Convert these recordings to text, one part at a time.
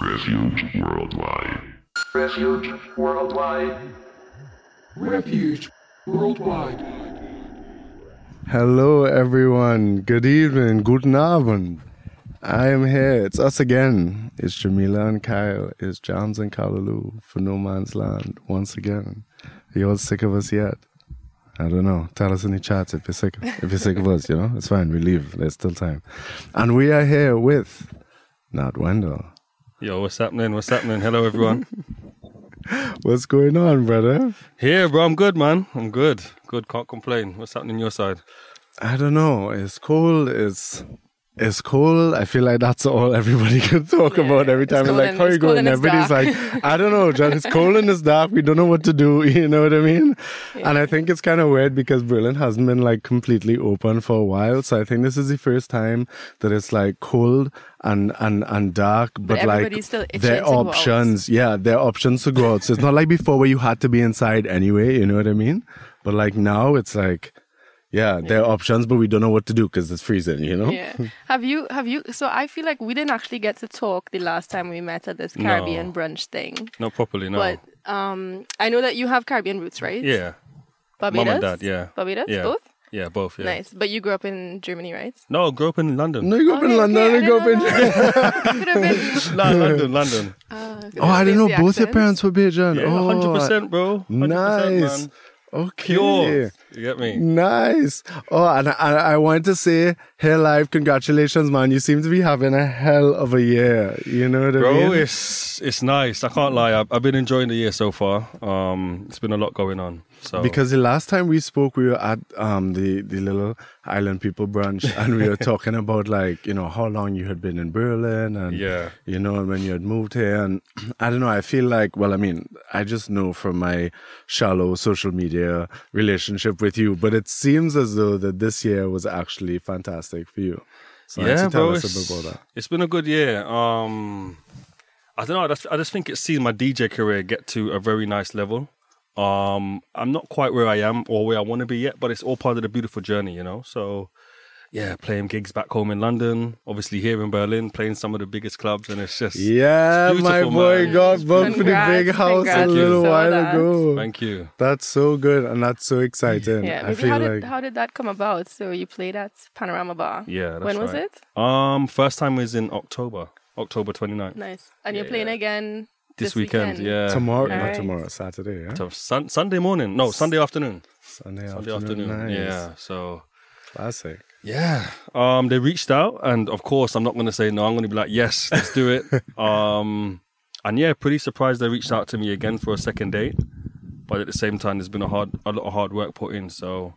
Refuge Worldwide. Refuge Worldwide. Refuge Worldwide. Hello, everyone. Good evening. Guten Abend. I am here. It's us again. It's Jamila and Kyle. It's Jams and Kalaloo for No Man's Land once again. Are you all sick of us yet? I don't know. Tell us in the chats if you're sick. If you're sick of us, you know, it's fine. We leave. There's still time. And we are here with Nat Wendell. Yo, what's happening? What's happening? Hello, everyone. What's going on, brother? Here, bro. I'm good, man. I'm good. Good. Can't complain. What's happening your side? I don't know. It's cold. It's it's cold. I feel like that's all everybody can talk Yeah, about every it's time. cold Like, and- how you going? and Everybody's dark. like, I don't know, John. It's cold and it's dark. We don't know what to do. You know what I mean? And I think it's kind of weird because Berlin hasn't been like completely open for a while. So I think this is the first time that it's like cold and and and dark, but, like everybody's still their to go out. options. Yeah, their options to go out. So it's not like before where you had to be inside anyway. You know what I mean? But like now, it's like. Yeah, there are options, but we don't know what to do because it's freezing, you know? Yeah. Have you have you so I feel like we didn't actually get to talk the last time we met at this Caribbean No. brunch thing. Not properly, no. But um I know that you have Caribbean roots, right? yeah. Barbados? Mom and dad, yeah. Barbados? Yeah. Both? Yeah, both, yeah. Nice. But you grew up in Germany, right? No, grew up in London. No, you go up in London, okay, I you go up in. didn't Could have been Nah, London, London. uh, Oh, I didn't know the both your accents. parents were Bajan. Yeah, oh, 100%, bro. 100%, Nice. Man. Okay. Pure. You get me? Nice. Oh, and I, I wanted to say, here live, congratulations, man. You seem to be having a hell of a year. You know what I mean? Bro, it's it's nice. I can't lie. I've, I've been enjoying the year so far. Um, it's been a lot going on. So Because the last time we spoke, we were at um the the little island people brunch, and we were talking about like you know how long you had been in Berlin, and Yeah. you know when you had moved here, and I don't know. I feel like well, I mean, I just know from my shallow social media relationship with you, but it seems as though that this year was actually fantastic for you. So yeah, bro, us a it's, bit about that. it's been a good year. Um, I don't know. I just, I just think it's seen my DJ career get to a very nice level. Um, I'm not quite where I am or where I want to be yet, but it's all part of the beautiful journey, you know. So, yeah, playing gigs back home in London, obviously here in Berlin, playing some of the biggest clubs, and it's just Yeah, it's my boy man. got booked for the big house a little Saw while that. ago. Thank you. That's so good and that's so exciting. Yeah, I maybe feel how like did how did that come about? So you played at Panorama Bar. Yeah, that's when was right. it? Um, first time was in October, October 29th. Nice. And you're Yeah. playing again This, weekend, yeah. tomorrow, not Alright. tomorrow, Saturday, yeah? So sun- Sunday morning, no, Sunday afternoon. Sunday, Sunday afternoon. afternoon, Nice. yeah. So Classic. Yeah. Um, they reached out, and of course, I'm not going to say no. I'm going to be like, yes, let's do it. um, and yeah, pretty surprised they reached out to me again for a second date. But at the same time, there's been a hard, a lot of hard work put in. So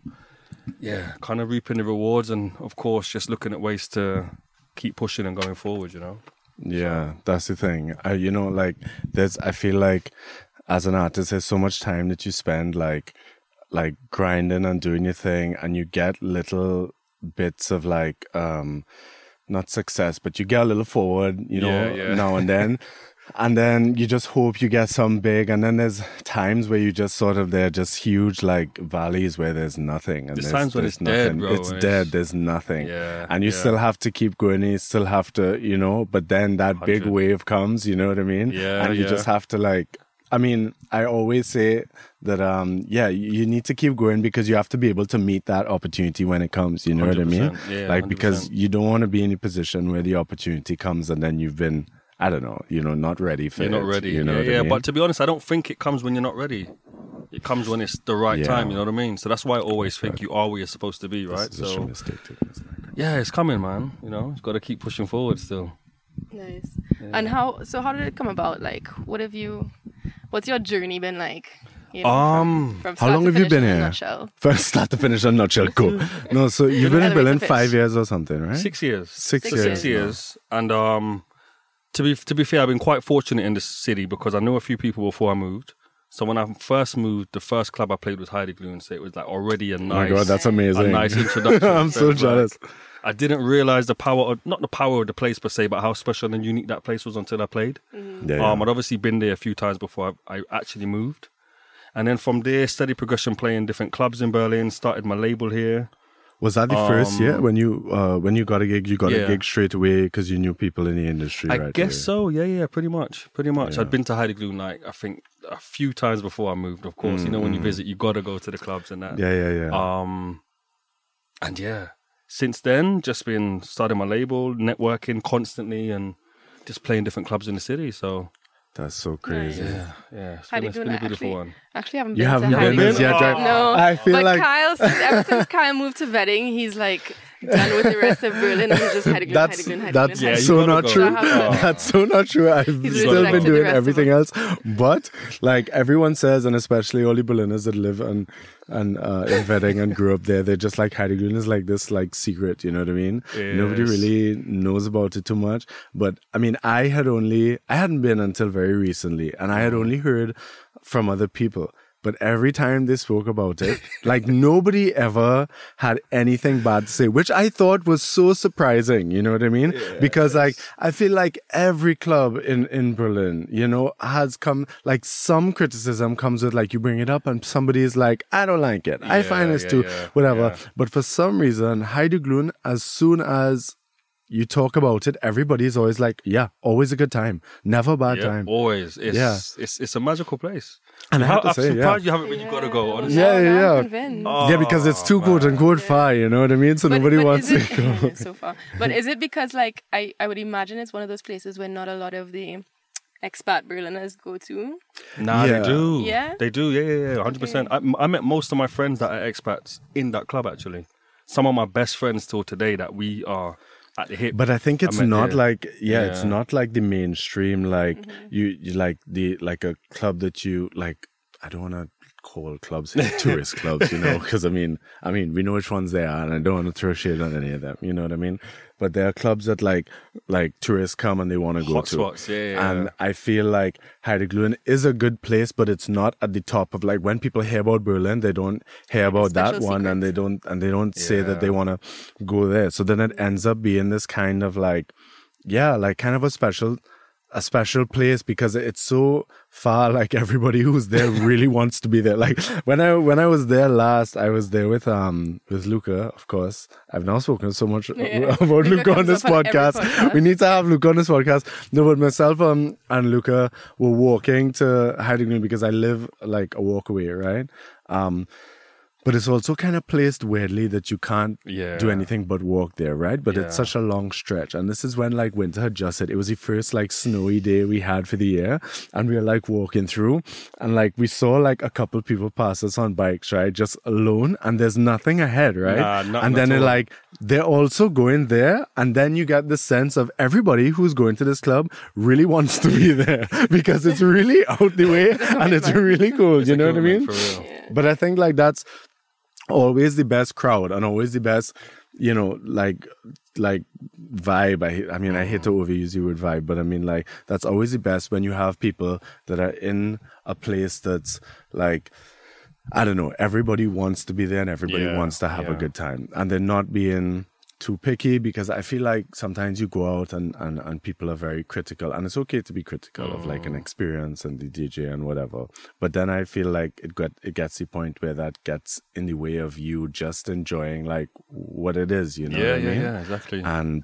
yeah, kind of reaping the rewards, and of course, just looking at ways to keep pushing and going forward. You know. Yeah, that's the thing. I, you know, like there's. I feel like as an artist, there's so much time that you spend like, like grinding and doing your thing, and you get little bits of like, um, not success, but you get a little forward, you know, Yeah, yeah. now and then. And then you just hope you get some big, and then there's times where you just sort of they're just huge like valleys where there's nothing, and There's there's, times when it's dead, bro, It's dead. it's- There's nothing, Yeah, and you yeah. still have to keep going. And you still have to, you know. But then that big wave comes. You know what I mean? Yeah, And you just have to like. I mean, I always say that, um, yeah, you you need to keep going because you have to be able to meet that opportunity when it comes. You know what I mean? yeah, like because 100%. you don't want to be in a position where the opportunity comes and then you've been, I don't know, you know, not ready for You're it. not ready. You know yeah, what I yeah. mean? But to be honest, I don't think it comes when you're not ready. It comes when it's the right Yeah. time. You know what I mean? So that's why I always think you are where you're supposed to be, right? It's a So mistake to yeah, it's coming, man. You know, it's got to keep pushing forward still. Nice. And how? So how did it come about? Like, what have you? What's your journey been like? You know, Um, from, from how long have you finish been in a here? First, start to finish a nutshell. Cool. No, so you've been in Berlin five years or something, right? Six years. Six Six years. Six years. And um, to be to be fair, I've been quite fortunate in this city because I knew a few people before I moved. So when I first moved, the first club I played was Heideglühen, and so it was like already a Oh nice, my god, that's amazing. a nice introduction. I'm so it's like- jealous. I didn't realize the power, of, not the power of the place per se, but how special and unique that place was until I played. Yeah, yeah. Um, I'd obviously been there a few times before I, I actually moved. And then from there, steady progression playing different clubs in Berlin, started my label here. Was that the first year Um, when you uh, when you got a gig? You got a gig straight away because you knew people in the industry. I right guess away. so. Yeah, yeah, pretty much, pretty much. Yeah. I'd been to Heideglühen like I think a few times before I moved. Of course, you know when you visit, you got to go to the clubs and that. Yeah, yeah, yeah. Um, and yeah, since then, just been starting my label, networking constantly, and just playing different clubs in the city. So That's so crazy. yeah, yeah, it's Heidi been, it's Glue, been a I beautiful actually- one. Actually, haven't You been haven't to Heidi been Glue. yet, right? No, I feel but like Kyle, since, ever since Kyle moved to Wedding, he's like done with the rest of Berlin. And just Heideglühen, that's Heideglühen, that's Glue, Yeah, so gotta not go. true. So I have to- That's so not true. I've still been doing everything else, but like everyone says, and especially all the Berliners that live and and uh, in Wedding and grew up there, they're just like Heideglühen is like this like secret. You know what I mean? Nobody really knows about it too much. But I mean, I had only I hadn't been until very recently, and I had only heard from other people. But every time they spoke about it, like nobody ever had anything bad to say, which I thought was so surprising. You know what I mean? because like I feel like every club in in Berlin, you know, has come like some criticism comes with like you bring it up and somebody is like, I don't like it. I find Yeah, this yeah, too, yeah, whatever. yeah. But for some reason, Heideglühen, as soon as you talk about it, everybody's always like, yeah, always a good time, never a bad Yeah, time. always. It's, Yeah. it's it's a magical place. And I have to I'm say, yeah. you haven't really got to go. Honestly, Yeah, yeah, yeah. I'm yeah, because it's too good and unquote oh, far, you know what I mean? So But- nobody but wants is to go. so far. But is it because like I, I would imagine it's one of those places where not a lot of the expat Berliners go to? Nah, Yeah. they do. Yeah? they do. Yeah, yeah, yeah, hundred percent. I, I met most of my friends that are expats in that club. Actually, some of my best friends till today that we are at the hip. But I think it's met not there. like yeah, it's not like the mainstream like Mm-hmm. you, you like the like a club that you like I don't want to call clubs tourist clubs, you know, because I mean, I mean, we know which ones they are, and I don't want to throw shade on any of them, you know what I mean? But there are clubs that like like tourists come and they want to go to. Hotspots, yeah, yeah, And yeah. I feel like Heideglühen is a good place, but it's not at the top of like when people hear about Berlin, they don't hear about that special one, and they don't and they don't say that they want to go there. So then it ends up being this kind of like, yeah, like kind of a special, a special place because it's so far. Like everybody who's there really wants to be there. Like when I when I was there last, I was there with um with Luca, of course. I've now spoken so much Yeah. about Luca Luca on this on podcast. podcast. We need to have Luca on this podcast. No, but myself um, and Luca were walking to Heideglühen because I live like a walk away, right? Um, but it's also kind of placed weirdly that you can't Yeah. do anything but walk there, right? But it's such a long stretch. And this is when like winter had just hit. It was the first like snowy day we had for the year. And we were like walking through and like we saw like a couple people pass us on bikes, right? Just alone. And there's nothing ahead, right? Nah, and then all. like they're also going there. And then you get the sense of everybody who's going to this club really wants to be there because it's really out the way and it's really cool. you know what I mean? For real. But I think like that's always the best crowd and always the best, you know, like like vibe. I I mean, I hate to overuse the word vibe, but I mean like that's always the best when you have people that are in a place that's like. I don't know. Everybody wants to be there and everybody Yeah, wants to have a good time. And they're not being too picky because I feel like sometimes you go out and, and, and people are very critical. And it's okay to be critical of like an Mm. experience and the DJ and whatever. But then I feel like it got it gets the point where that gets in the way of you just enjoying like what it is, you know yeah, what I yeah, mean? yeah, exactly. And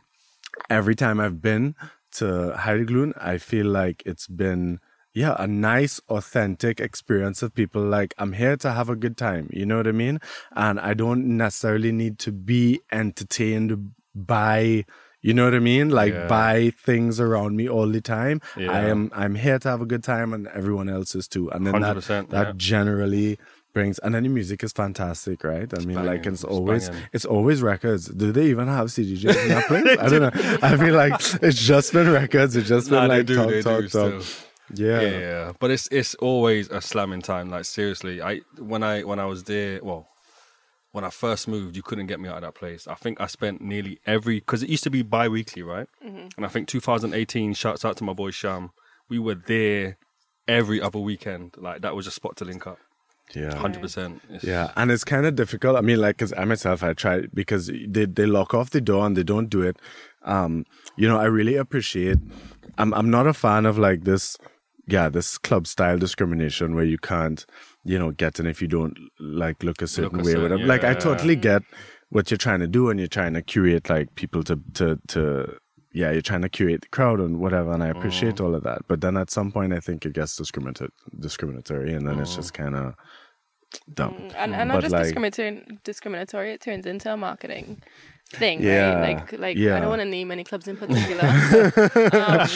every time I've been to Heideglühen, I feel like it's been yeah, a nice, authentic experience of people like, I'm here to have a good time. You know what I mean? And I don't necessarily need to be entertained by, you know what I mean? Like Yeah. by things around me all the time. Yeah. I am, I'm here to have a good time and everyone else is too. And then that, 100%, that yeah. generally brings, and then the music is fantastic, right? I mean, like banging, it's it's always, banging. it's always records. Do they even have CDJs in that place? I don't know. I mean, like it's just been records. It's just been Nah, like do, talk, talk, talk. still. Yeah. yeah, yeah. But it's it's always a slamming time. Like seriously, I when I when I was there, well, when I first moved, you couldn't get me out of that place. I think I spent nearly every because it used to be bi-weekly, right? And I think 2018. Shouts out to my boy Sham. We were there every other weekend. Like that was a spot to link up. Yeah. Hundred percent. Yeah, and it's kind of difficult. I mean, like, because I myself, I tried because they they lock off the door and they don't do it. Um, you know, I really appreciate. I'm I'm not a fan of like this, yeah, this club style discrimination where you can't, you know, get in if you don't like look a certain a way. or certain- whatever. Like, I totally get what you're trying to do and you're trying to curate like people to to to yeah you're trying to curate the crowd and whatever and i appreciate mm. all of that but then at some point i think it gets discriminated discriminatory and then it's mm. just kind of dumb mm, And, and not just like- discriminatory, discriminatory, it turns into a marketing thing, Yeah, right? Like, like I don't want to name any clubs in particular, um,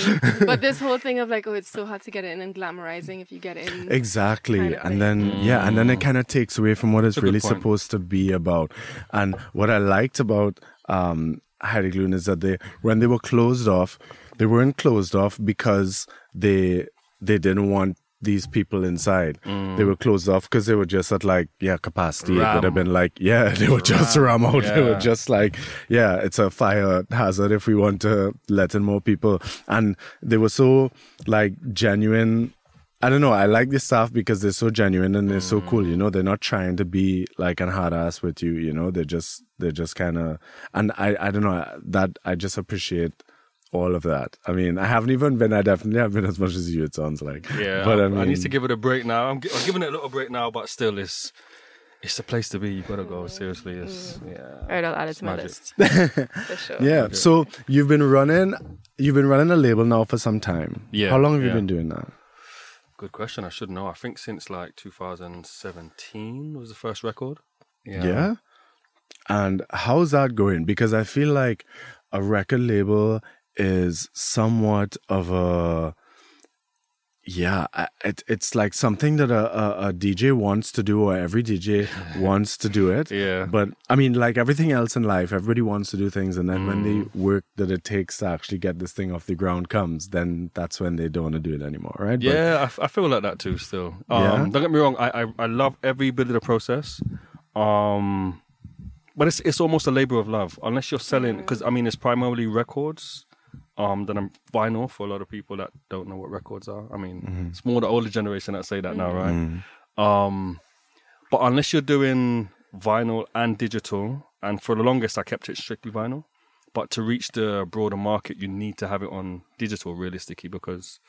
but this whole thing of like, oh, it's so hard to get in and glamorizing if you get in. Exactly. kind of and thing. then, yeah, and then it kind of takes away from what it's a really supposed to be about. And what I liked about um, Heideglühen is that they, when they were closed off, they weren't closed off because they they didn't want these people inside. Mm. They were closed off because they were just at like, yeah, capacity. It would have been like, yeah, they were just ram out. They were just like, yeah, it's a fire hazard if we want to let in more people. And they were so like genuine. I don't know. I like the staff because they're so genuine and they're so mm. cool. You know, they're not trying to be like an hard ass with you. You know, they're just they're just kind of. And I I don't know that I just appreciate all of that. I mean, I haven't even been. I definitely haven't been as much as you. It sounds like. Yeah, but I, I, mean, I need to give it a break now. I'm, I'm giving it a little break now, but still, it's it's the place to be. You gotta go. Seriously, it's mm. yeah. All right, I'll add it to my magic. list for sure. Yeah. So you've been running. You've been running a label now for some time. Yeah, How long have you been doing that? Good question. I should know. I think since like 2017 was the first record. Yeah. And how's that going? Because I feel like a record label is somewhat of a yeah, it, it's like something that a, a, a DJ wants to do, or every DJ wants to do it. Yeah. But I mean, like everything else in life, everybody wants to do things, and then when Mm. the work that it takes to actually get this thing off the ground comes, then that's when they don't want to do it anymore, right? But- Yeah, I, f- I feel like that too. Still, um, Yeah? don't get me wrong. I, I I love every bit of the process. Um, but it's it's almost a labor of love unless you're selling because I mean it's primarily records. Um, then I'm vinyl for a lot of people that don't know what records are. I mean, Mm-hmm. it's more the older generation that say that now, right? Um, but unless you're doing vinyl and digital, and for the longest I kept it strictly vinyl. But to reach the broader market, you need to have it on digital realistically because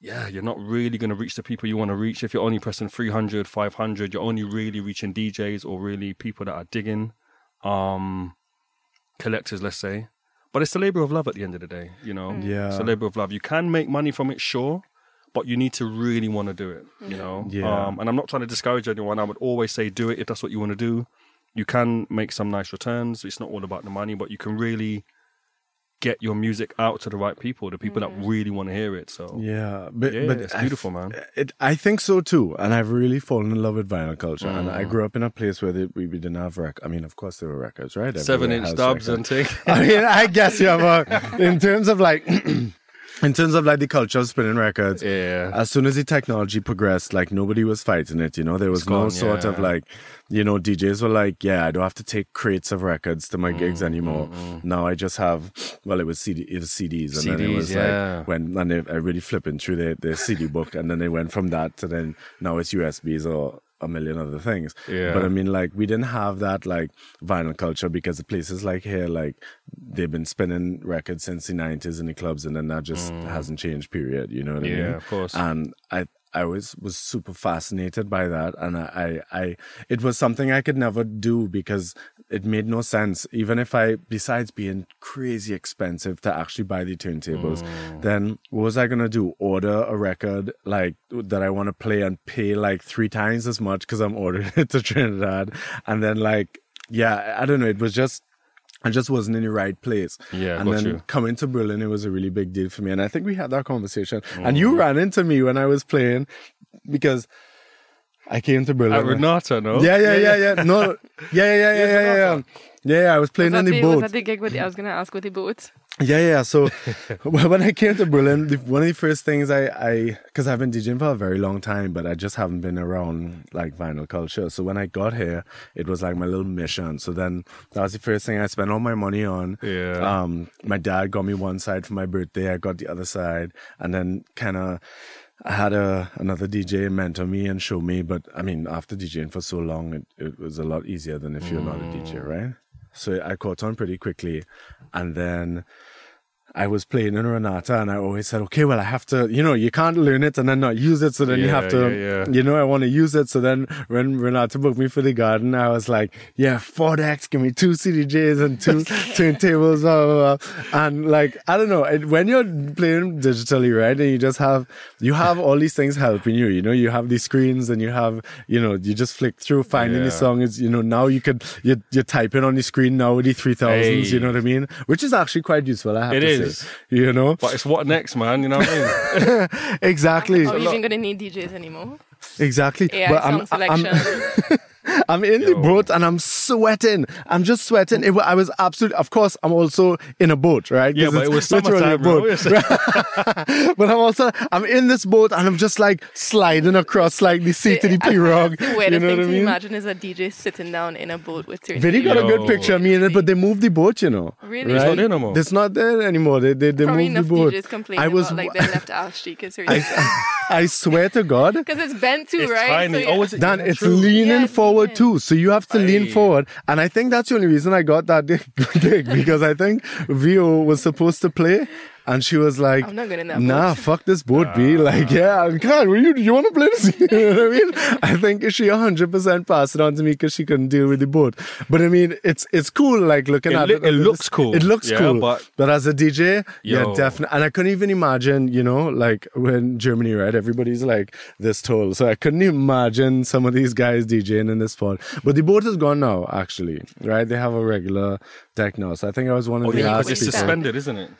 yeah, you're not really going to reach the people you want to reach if you're only pressing 300, 500. You're only really reaching DJs or really people that are digging, um, collectors, let's say. But it's a labor of love at the end of the day, you know? Yeah. It's a labor of love. You can make money from it, sure, but you need to really want to do it, you know? Yeah. Um, and I'm not trying to discourage anyone. I would always say do it if that's what you want to do. You can make some nice returns. It's not all about the money, but you can really get your music out to the right people, the people that really want to hear it. So Yeah, but Yeah, but it's beautiful, f- man. It, I think so too, and I've really fallen in love with vinyl culture. And Mm. I grew up in a place where they, we, we didn't have rec. I mean, of course there were records, right? seven Everywhere inch has dubs and thing. I mean, I guess yeah, but in terms of like, in terms of like the culture of spinning records, Yeah. as soon as the technology progressed, like nobody was fighting it. You know, there was It's no gone, sort of like, you know, DJs were like, yeah, I don't have to take crates of records to my Mm, gigs anymore. Now I just have, well, it was CD, it was CDs, and then it was yeah. like when and they, I really flipping through the the CD book, and then they went from that to then now it's USBs or a million other things. Yeah. But I mean, like, we didn't have that like vinyl culture because the places like here, like, they've been spinning records since the nineties in the clubs, and then that just hasn't changed. Period. You know what I mean? Mm. Yeah, of course. And I. I was was super fascinated by that, and I, I, I, it was something I could never do because it made no sense. Even if I, besides being crazy expensive to actually buy the turntables, Mm. then what was I gonna do? Order a record like that I want to play and pay like three times as much because I'm ordering it to Trinidad, and then like, yeah, I don't know. It was just. I just wasn't in the right place. Yeah, and then you. coming to Berlin, it was a really big deal for me. And I think we had that conversation. And Mm. you ran into me when I was playing because I came to Berlin. At Renata, no? Yeah, yeah, yeah, yeah. No, yeah, yeah, yeah, yeah, yeah, yeah. Yeah, yeah, I was playing Was in that the the, was that the gig with the, I was gonna ask with the boat? Yeah, yeah. So when I came to Berlin, the, one of the first things I, I, because I've been DJing for a very long time, but I just haven't been around like vinyl culture. So when I got here, it was like my little mission. So then that was the first thing I spent all my money on. Yeah. Um, my dad got me one side for my birthday. I got the other side, and then kind of. I had a another DJ mentor me and show me, but I mean, after DJing for so long, it, it was a lot easier than if you're not a DJ, right? So I caught on pretty quickly, and then I was playing in Renata and I always said, okay, well, I have to, you know, you can't learn it and then not use it. So then you have to, yeah, yeah. you know, I want to use it. So then when Renata booked me for the garden, I was like, yeah, four decks, give me two CDJs and two turntables, blah, blah, blah. And like, I don't know, it, when you're playing digitally, right? And you just have, you have all these things helping you, you know, you have these screens and you have, you know, you just flick through, finding Yeah. the song is, you know, now you could, you're, you're typing on the screen now with the 3000s, Hey. you know what I mean? Which is actually quite useful, I have It to is. say. You know? But it's what next, man. You know what I mean? Exactly. Are we even gonna need DJs anymore? Exactly. Yeah, But song I'm, I'm, selection. I'm in the boat and I'm sweating. I'm just sweating. It, I was absolutely, of course, I'm also in a boat, right? Yeah, 'Cause but it was literally a summertime, bro. boat. but I'm also, I'm in this boat and I'm just like sliding across like the seat to the pirogue. the You know thing what I to mean? imagine is a DJ sitting down in a boat with turntables. Vinny got a good picture of me in it, but they moved the boat, you know. Really? Right? It's not there no more. It's not there anymore. They, they, they Probably moved the boat. DJs complain I was, about like they left Ash Street because I, I swear to God. because it's bent too, It's right? tiny. So Oh, yeah. is it? Dan, Yeah, it's true. leaning Yeah, forward leaning. too. So you have to lean forward. And I think that's the only reason I got that gig because I think Vio was supposed to play. And she was like, I'm not going in that Nah, boat." fuck this boat, B. Ah. Like, yeah, God, will you, do you want to play this? you know what I mean? I think she 100% passed it on to me because she couldn't deal with the boat. But I mean, it's it's cool, like looking It at look- it. it looks cool. It looks Yeah, cool. but- but as a DJ, yeah, definitely. And I couldn't even imagine, you know, like when Germany, right? Everybody's like this tall. So I couldn't imagine some of these guys DJing in this spot. But the boat is gone now, actually, right? They have a regular deck now. So I think I was one of Oh, the yeah, last because it's people. suspended, isn't it?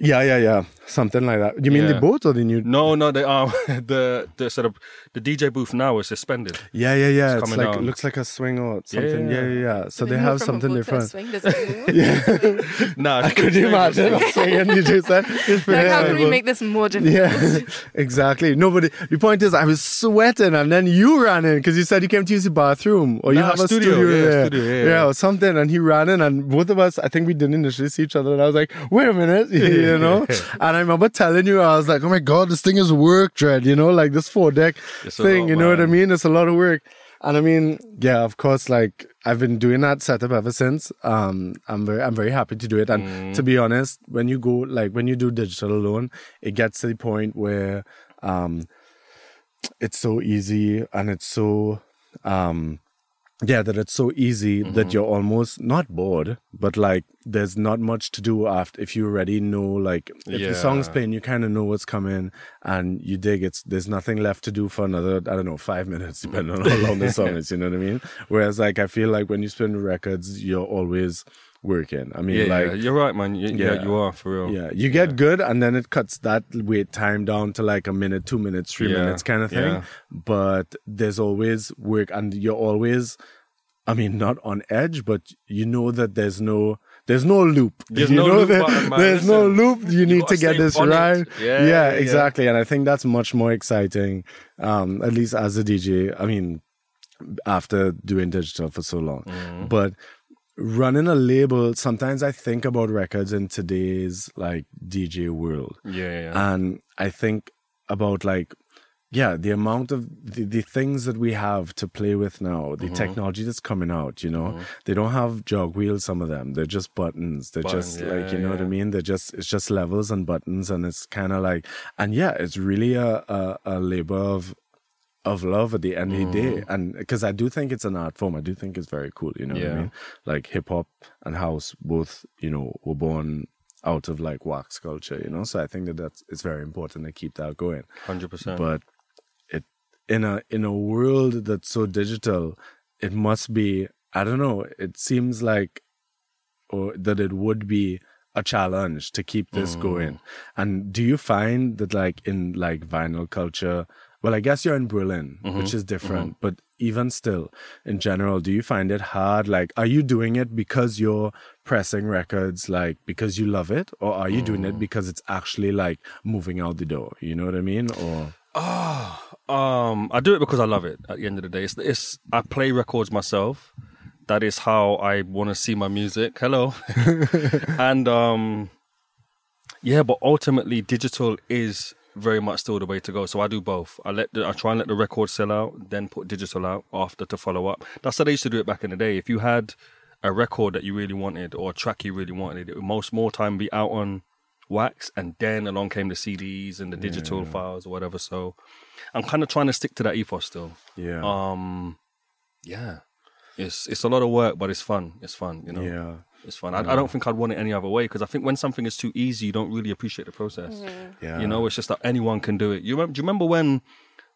Yeah, yeah, yeah. Something like that. You mean the boat or the new? No, no, they um the the sort of the DJ booth now is suspended. Yeah, yeah, yeah. It's, coming like down. looks like a swing or something. yeah, Yeah, yeah, yeah. So They they have something boat to a different. swing, does it move? Nah, I could imagine a swing and you just said, Like, how can we make this more difficult? Yeah, exactly. No, but the point is, I was sweating, and then you ran in because you said you came to use the bathroom, or you have a studio, studio, yeah, there, studio, yeah, yeah. or something. And he ran in, and both of us, I think we didn't initially see each other, and I was like, "Wait a minute," you know. and I remember telling you, I was like, "Oh my god, this thing is work, dread," you know, like this four deck It's a thing. you know what I mean? It's a lot of work. And I mean, yeah, of course, like I've been doing that setup ever since. Um, I'm very, I'm very happy to do it. And Mm. to be honest, when you go, like when you do digital alone, it gets to the point where, um, it's so easy and it's so, um, yeah, that it's so easy Mm-hmm. that you're almost not bored, but like there's not much to do after if you already know, like if the song's playing, you kind of know what's coming and you dig it's there's nothing left to do for another, I don't know, five minutes, depending on how long the song is, you know what I mean? Whereas like I feel like when you spin records, you're always working. I mean, Yeah, like yeah, you're right, man. You, yeah, Yeah. you are for real. yeah, you get good, and then it cuts that wait time down to like a minute, two minutes, three minutes kind of thing. But there's always work, and you're always, I mean, not on edge, but you know that there's no. There's no loop. There's you no know loop that button. There's no loop. You need gotta get this right. Yeah, yeah, yeah. exactly. And I think that's much more exciting. Um, at least as a DJ. I mean, after doing digital for so long, Mm-hmm. but running a label sometimes i think about records in today's like dj world. Yeah, yeah, yeah. and i think about like yeah the amount of the, the things that we have to play with now Mm-hmm. the technology that's coming out you know? They don't have jog wheels some of them. They're just buttons. They're just like you yeah, know what i mean? They're just it's just levels and buttons and it's kind of like and yeah it's really a, a, a labor of of love at the end of the day mm. and because i do think it's an art form. I do think it's very cool you know what i mean? Like hip-hop and house both you know were born out of like wax culture you know? So i think that that's it's very important to keep that going. Hundred percent. but it in a in a world that's so digital it must be i don't know it seems like or that it would be a challenge to keep this mm. going. And do you find that like in like vinyl culture well i guess you're in berlin which is different but even still in general do you find it hard? Like are you doing it because you're pressing records like because you love it? Or are you doing it because it's actually like moving out the door? You know what i mean? Or Um, I do it because I love it. At the end of the day, it's, it's I play records myself. That is how I want to see my music. Hello, and um, yeah, but ultimately, digital is very much still the way to go. So I do both. I let the, I try and let the record sell out, then put digital out after to follow up. That's how they used to do it back in the day. If you had a record that you really wanted or a track you really wanted, it would most more time be out on wax, and then along came the CDs and the digital files or whatever. So I'm kind of trying to stick to that ethos still. Yeah. Um, yeah, it's it's a lot of work, but it's fun. It's fun, you know. yeah. It's fun. I, I don't think I'd want it any other way because I think when something is too easy, you don't really appreciate the process. Mm-hmm. Yeah. You know, it's just that anyone can do it. You remember? Do you remember when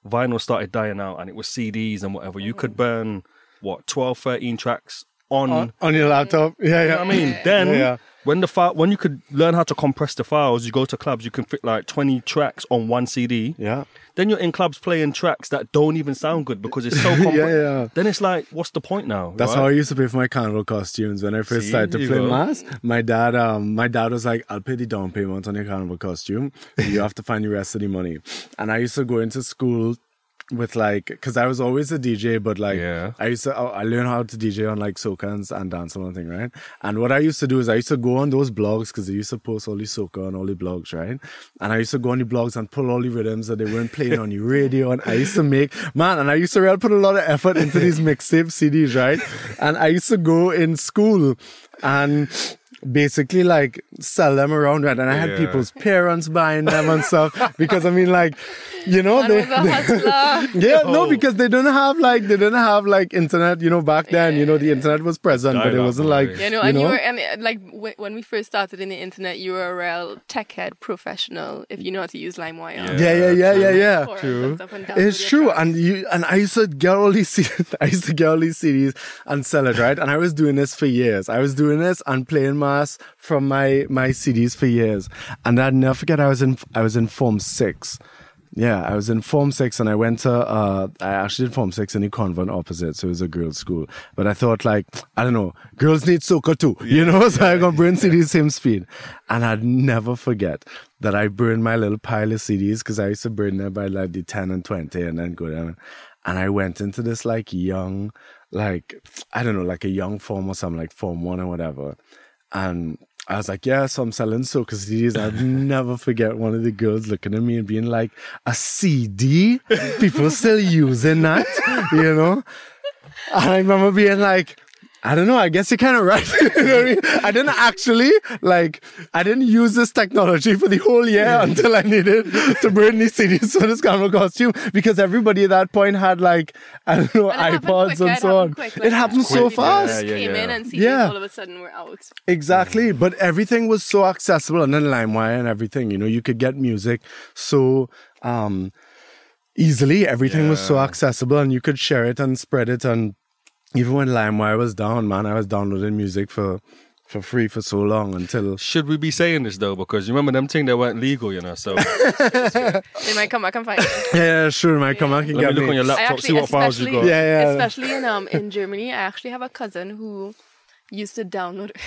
vinyl started dying out and it was CDs and whatever? You could mm-hmm. burn what 12, 13 tracks on. on, on your laptop. Yeah, yeah. you know what I mean, then Yeah, yeah. when the file, when you could learn how to compress the files, you go to clubs, you can fit like twenty tracks on one CD. Yeah. Then you're in clubs playing tracks that don't even sound good because it's so. Yeah, yeah. Then it's like, what's the point now? That's right? how I used to pay for my carnival costumes when I first See, started to play go. mass. My dad, um, my dad was like, "I'll pay the down payment on your carnival costume. You have to find the rest of the money." And I used to go into school with like, because I was always a DJ, but like, Yeah. I used to, I learned how to DJ on like soca and, dance and dance and thing, right? And what I used to do is I used to go on those blogs because they used to post all the soca and all the blogs, right? And I used to go on the blogs and pull all the rhythms that they weren't playing on the radio. And I used to make, man, and I used to really put a lot of effort into these mixtape CDs, right? And I used to go in school and basically like sell them around, right? And I had Yeah. people's parents buying them and stuff because I mean, like, you know, Man they, was a hustler. yeah, no, Oh. because they didn't have like they didn't have like internet. You know, back then, you know, the internet was present, but it wasn't like. Yeah, no, you and you know? were, and uh, like w- when we first started in the internet, you were a real tech head professional if you know how to use LimeWire. yeah, yeah, yeah, yeah, yeah. Forums and stuff and It's true, tracks. and you and I used to get all these CDs, I used to get all these CDs and sell it, right? And I was doing this for years. I was doing this and playing mass from my my CDs for years. And I'd never forget I was in I was in Form Six. Yeah, I was in Form Six, and I went to uh, I actually did Form Six in the convent opposite, so it was a girls' school. But I thought like I don't know, girls need soca too, you know. So I got burn CDs same speed, and I'd never forget that I burned my little pile of CDs because I used to burn them by like the ten and twenty, and then go down. And I went into this like young, like I don't know, like a young form or something, like Form One or whatever, and I was like, yeah, so I'm selling soca CDs. I'd never forget one of the girls looking at me and being like, a CD? People still using that, you know? And I remember being like, I don't know, I guess you're kind of right. you know what I mean? I didn't actually, like, I didn't use this technology for the whole year until I needed to burn these CDs for this carnival costume because everybody at that point had, like, I don't know, And iPods quicker, and so on. quick, like it happened that. so fast. yeah, yeah. came in and CDs Yeah. all of a sudden were out. Exactly, but everything was so accessible, and then LimeWire and everything. You know, you could get music so um easily. Everything was so accessible, and you could share it and spread it. And even when LimeWire was down, man, I was downloading music for for free for so long until Should we be saying this though? Because you remember them thing they weren't legal, you know. So They might come back and find it. yeah, sure, man, come back can let me get look on your laptop, actually, see what files you got. Yeah, yeah. especially in um in Germany, I actually have a cousin who used to download.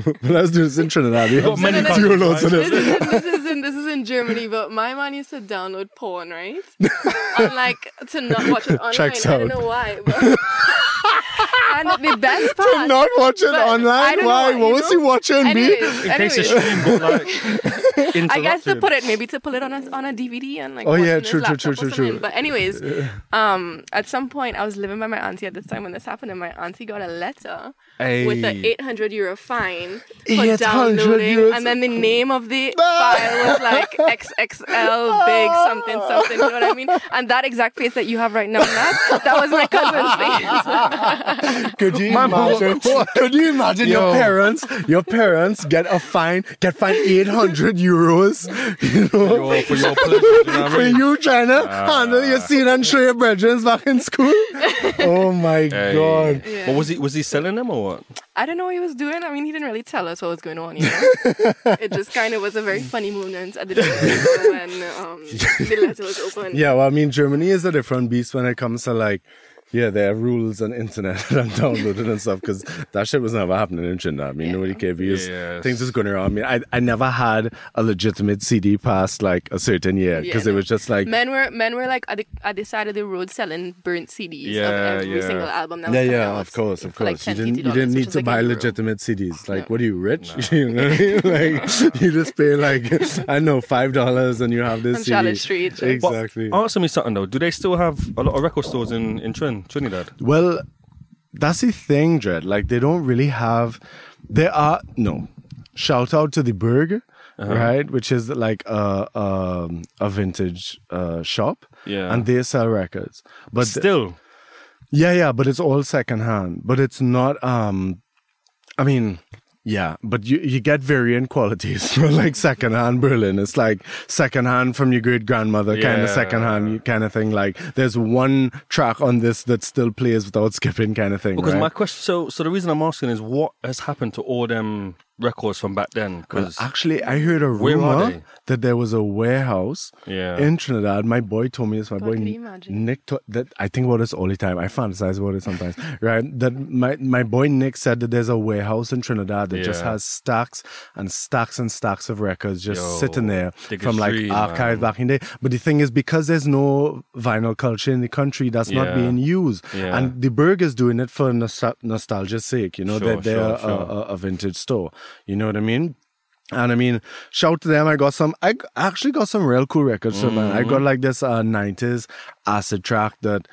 Let's do this in Trinidad. We got have many two countries, loads of this, this. is in, this is in this is in Germany, but my man used to download porn, right? and like to not watch it online. Checks I don't know why. But... and the best part. To not watching But I online. Why? know, what was know? he watching? B? Anyways, In case the stream got like. I guess to put it maybe to put it on a on a DVD and like Oh, yeah, it on his true, true, true, true, true. But anyways, um, at some point I was living by my auntie at this time when this happened, and my auntie got a letter with an 800 euro fine for 800 downloading, euros. and then the name of the file was like XXL big something something. You know what I mean? And that exact face that you have right now, Nat, that was my cousin's face. Could you Man, imagine? Could you imagine your parents? Your parents get a fine, get fined eight hundred euros. You know, Your- for your pleasure, you know what for I mean? you trying to ah. handle your scene and show your brethren back in school. Oh my Hey. god! Yeah. But was he was he selling them or what? I don't know what he was doing. I mean, he didn't really tell us what was going on. You know, it just kind of was a very funny moment at the when um, the letter was open. Yeah, well, I mean, Germany is a different beast when it comes to like. Yeah, there are rules on internet and downloading and stuff because that shit was never happening in Trinidad. I mean, nobody cared because Yes. things was going around. I mean, I, I never had a legitimate CD past like a certain year because Yeah, it was just like Men were men were like at the, at the side of the road selling burnt CDs of every yeah. single album. That Yeah, coming yeah, out of course, of for like course. you didn't, you didn't need to like buy a euro. legitimate CDs. Like, what are you rich? you know what I mean? Like, you just pay like I know five dollars and you have this On CD. Charlotte Street. But Exactly. answer me something though. Do they still have a lot of record stores in in Trin, Trinidad? Well, that's the thing, Dread. Like, they don't really have. There are no. Shout out to the Berg. right? Which is like a um, a vintage uh, shop, Yeah. and they sell records. But th- Still, yeah, yeah, but it's all secondhand. But it's not. Um, I mean, yeah, but you you get varying qualities like secondhand Berlin. It's like secondhand from your great grandmother, kind of Yeah. secondhand kind of thing. Like there's one track on this that still plays without skipping, kind of thing. because right? my question. So, so the reason I'm asking is what has happened to all them records from back then? Uh, because Actually, I heard a rumor that there was a warehouse Yeah. in Trinidad. My boy told me this. My God, boy can you imagine? Nick. To- that I think about this all the time. I fantasize about it sometimes. right? That my my boy Nick said that there's a warehouse in Trinidad that just has stacks and stacks and stacks of records just Yo, sitting there from like dream, archive man. back in the day. But the thing is, because there's no vinyl culture in the country, that's not being used. Yeah. And the Berg is doing it for nostalgia's sake. You know, Sure, that they're sure, a- sure. a, a vintage store. You know what I mean? And I mean, shout to them. I got some, I actually got some real cool records from man. I Mm-hmm. got like this uh, 90s acid track that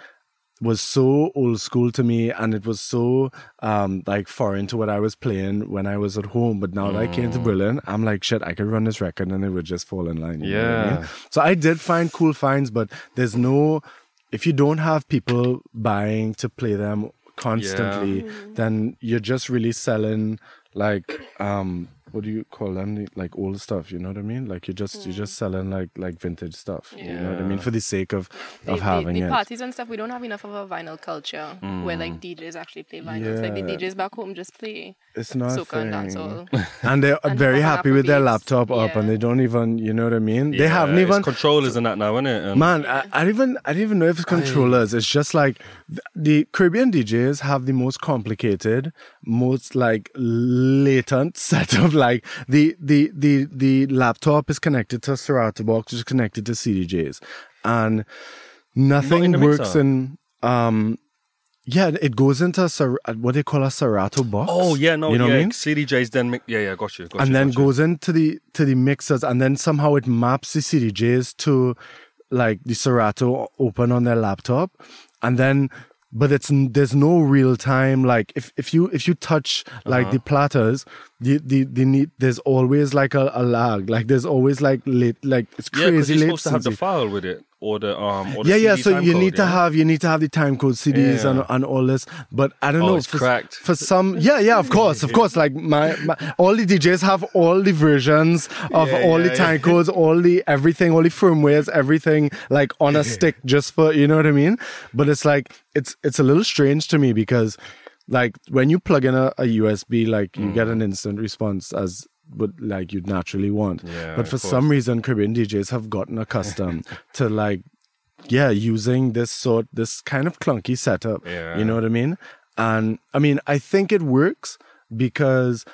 was so old school to me and it was so um like foreign to what I was playing when I was at home. But now that I came to Mm. Berlin, I'm like, shit, I could run this record and it would just fall in line. know I mean? Yeah. So I did find cool finds, but there's no, if you don't have people buying to play them constantly, then you're just really selling like um what do you call them The- like old stuff you know what i mean like you're just you're just mm. selling like like vintage stuff you know what i mean for the sake of the, of having the, the it parties and stuff, we don't have enough of a vinyl culture where like mm. DJs actually play vinyls. Like the DJs back home just play it's not soca and thing. dancehall. and they're And very happy with their Afrobeats. laptop up and they don't even you know what i mean they haven't even controllers and that now, isn't it? And Man, I, I don't even I don't even know if it's controllers. It's just like the Caribbean DJs have the most complicated, most like latent set of like the the the the laptop is connected to a Serato box, which is connected to CDJs, and nothing in works mixer? in um. Yeah, it goes into a, what they call a Serato box. oh yeah, no, you know yeah, what I mean? CDJs then mi- yeah, yeah, got you, got and you, then got you. goes into the to the mixers and then somehow it maps the CDJs to like the Serato open on their laptop and then but it's there's no real time like if if you if you touch like Uh-huh. the platters the the, the need there's always like a, a lag. Like there's always like late like it's crazy yeah, you're late supposed to have the file with it or the um or the yeah, yeah. So you code, need to have you need to have the time code CDs and, Yeah. and all this. But I don't Oh, know. it's for, cracked. for some. Yeah, yeah. Of course, of course. Like my, my all the DJs have all the versions of Yeah, all yeah, the time codes, all the everything, all the firmwares, everything like on a stick, just for you know what I mean. But it's like it's it's a little strange to me because like when you plug in a, a USB, like you Mm. get an instant response as would like you'd naturally want. Yeah, but for some reason, Caribbean DJs have gotten accustomed to like yeah, using this sort, this kind of clunky setup. Yeah. You know what I mean? And I mean, I think it works because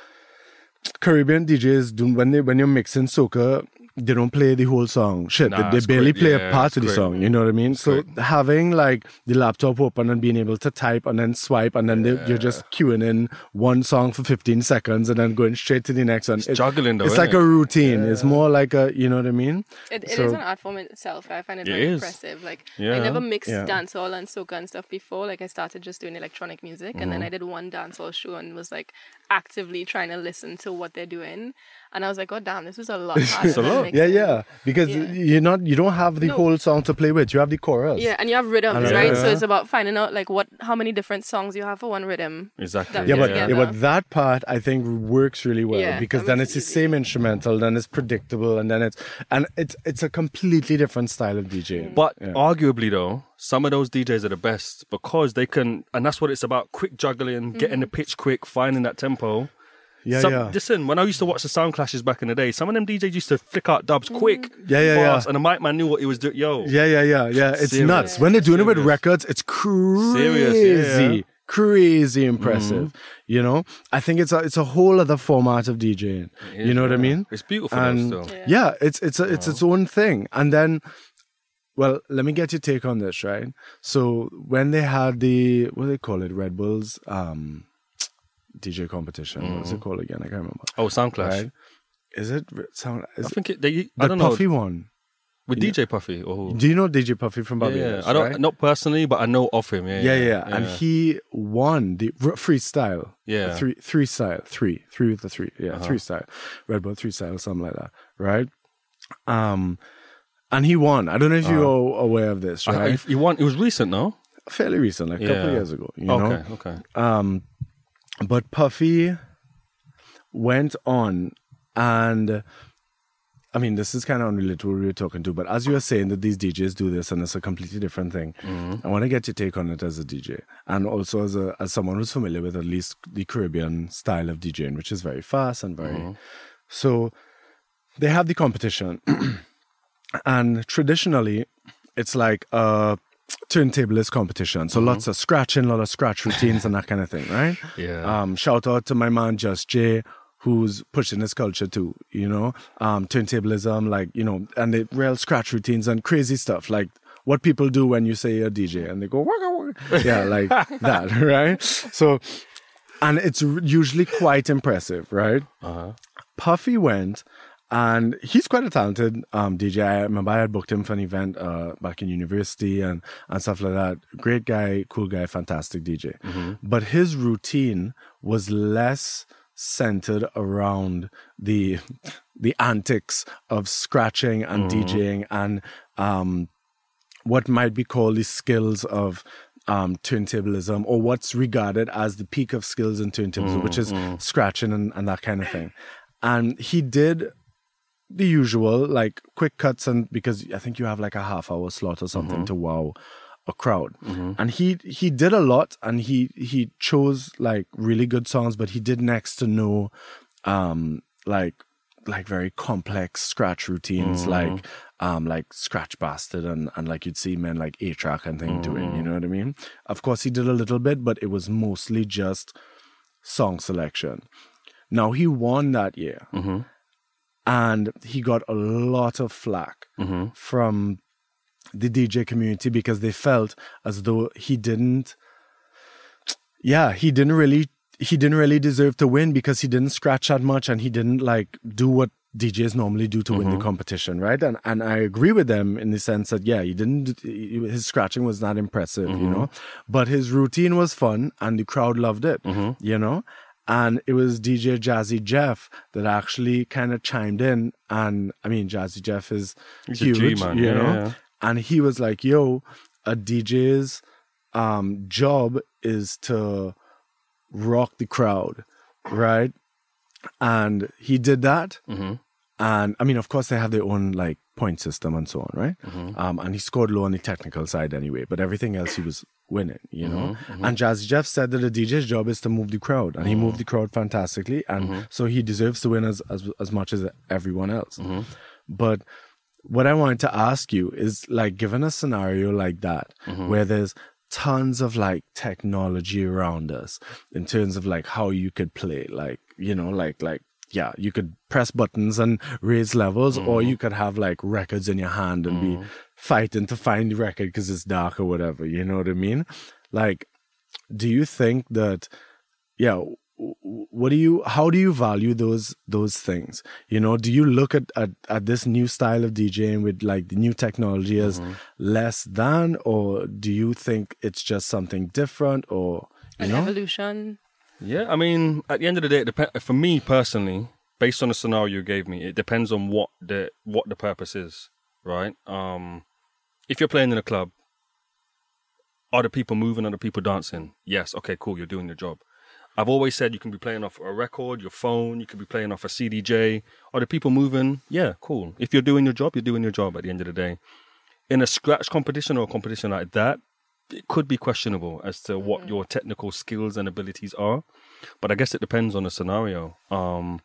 Caribbean DJs do when they when you're mixing soca, they don't play the whole song. Shit, Nah, they, they barely great. play Yeah, a part it's of the great. song. You know what I mean? So great. having like the laptop open and being able to type and then swipe and then they, you're just queuing in one song for 15 seconds and then going straight to the next one. It- juggling though, It's like it? a routine. It's more like a, you know what I mean? It, it is So- an art form in itself. I find it It very is. impressive. Like Yeah. I never mixed Yeah. dancehall and soca and stuff before. Like I started just doing electronic music, and then Mm-hmm. I did one dancehall show and was like actively trying to listen to what they're doing. And I was like, oh damn, this is a lot harder. a lot. mixing. Yeah, yeah. Because Yeah. you're not, you don't have the No. whole song to play with. You have the chorus. Yeah, and you have rhythms, Yeah. right? So it's about finding out like what, how many different songs you have for one rhythm. Exactly. Yeah, but Yeah. yeah, but that part I think works really well Yeah, because then makes it's the same instrumental, then it's predictable, and then it's and it's it's a completely different style of DJing. Mm. But Yeah. arguably, though, some of those DJs are the best because they can, and that's what it's about: quick juggling, getting the mm-hmm. pitch quick, finding that tempo. Yeah, Some- yeah, Listen, when I used to watch the sound clashes back in the day, some of them DJs used to flick out dubs quick, Yeah, yeah, yeah. and the mic man knew what he was doing. Yo, yeah, yeah, yeah, yeah. It's Serious. nuts when they're doing it with records. It's crazy, Serious, yeah. Crazy impressive. You know, I think it's a it's a whole other format of DJing. It you is, know what I mean? It's beautiful, and though, still. yeah, it's it's a, it's its own thing. And then, well, let me get your take on this, right? So when they had the what do they call it, Red Bulls um, DJ competition, what's it called again? I can't remember. Oh, Sound Clash. Right? Is it sound? Is I think it, they. I don't know Puffy one? with DJ Puffy. Or Do you know DJ Puffy from yeah, Barbados? I don't right? not personally, but I know of him. Yeah, Yeah, yeah, and he won the freestyle. Yeah. Uh-huh. three, three style, three, three with the three, yeah, three style, Red Bull three style, something like that. right? Um, and he won. I don't know if you're aware of this, right? if you want, it was recent, no? Fairly recent, like a couple of years ago. You know, Okay, okay. um, but Puffy went on and I mean, this is kind of unrelated to what we were talking to, but as you were saying that these DJs do this and it's a completely different thing, mm-hmm. I want to get your take on it as a DJ and also as a as someone who's familiar with at least the Caribbean style of DJing, which is very fast and very. Mm-hmm. So they have the competition, and traditionally, it's like a turntablist competition. So lots of scratching, a lot of scratch routines and that kind of thing, right? Yeah. Um, shout out to my man Just Jay, who's pushing this culture too. You know, um, turntablism, like you know, and the real scratch routines and crazy stuff, like what people do when you say you're a DJ and they go waka waka. Yeah, like that, right? So, and it's usually quite impressive, right? Uh-huh. Puffy went, and he's quite a talented um, DJ. I remember I had booked him for an event uh, back in university and, and stuff like that. Great guy, cool guy, fantastic DJ. But his routine was less centered around the the antics of scratching and DJing and um, what might be called the skills of um, turntablism or what's regarded as the peak of skills in turntablism, which is scratching and, and that kind of thing. And he did the usual, like quick cuts, and because I think you have like a half hour slot or something mm-hmm. to wow a crowd. Mm-hmm. And he he did a lot, and he he chose like really good songs, but he did next to no um like like very complex scratch routines mm-hmm. like um like Scratch Bastid and and like you'd see men like A-Trak and thing doing you know what i mean? Of course he did a little bit but it was mostly just song selection. Now he won that year and he got a lot of flack mm-hmm. from the dj community because they felt as though he didn't yeah, he didn't really he didn't really deserve to win because he didn't scratch that much and he didn't like do what DJs normally do to win the mm-hmm. competition, right? And and I agree with them in the sense that yeah, he didn't his scratching was not impressive, you mm-hmm. know, but his routine was fun and the crowd loved it, you know. And it was DJ Jazzy Jeff that actually kind of chimed in, and I mean Jazzy Jeff is He's huge, man. you Yeah, know, yeah. and he was like, "Yo, a DJ's um, job is to rock the crowd, right?" And he did that. Mm-hmm. And I mean, of course, they have their own like point system and so on, right? Mm-hmm. Um, and he scored low on the technical side anyway, but everything else he was winning, you know. Mm-hmm, And Jazzy Jeff said that the DJ's job is to move the crowd, and he moved the crowd fantastically, and Mm-hmm. so he deserves to win as as as much as everyone else. Mm-hmm. But what I wanted to ask you is like, given a scenario like that, Mm-hmm. where there's tons of like technology around us in terms of like how you could play, like, you know, like, like, yeah, you could press buttons and raise levels, or Mm-hmm. you could have like records in your hand and be fighting to find the record because it's dark or whatever. You know what I mean? Like, do you think that, yeah, w- w- what do you, how do you value those, those things? You know, do you look at, at, at this new style of DJing with like the new technology as less than, or do you think it's just something different or, you An know? evolution. Yeah, I mean, at the end of the day, it dep- for me personally, based on the scenario you gave me, it depends on what the what the purpose is, right? Um, if you're playing in a club, are the people moving? Are the people dancing? Yes. Okay, cool. You're doing your job. I've always said you can be playing off a record, your phone. You could be playing off a CDJ. Are the people moving? Yeah, cool. If you're doing your job, you're doing your job. At the end of the day, in a scratch competition or a competition like that, it could be questionable as to what mm-hmm. your technical skills and abilities are. But I guess it depends on the scenario. Um,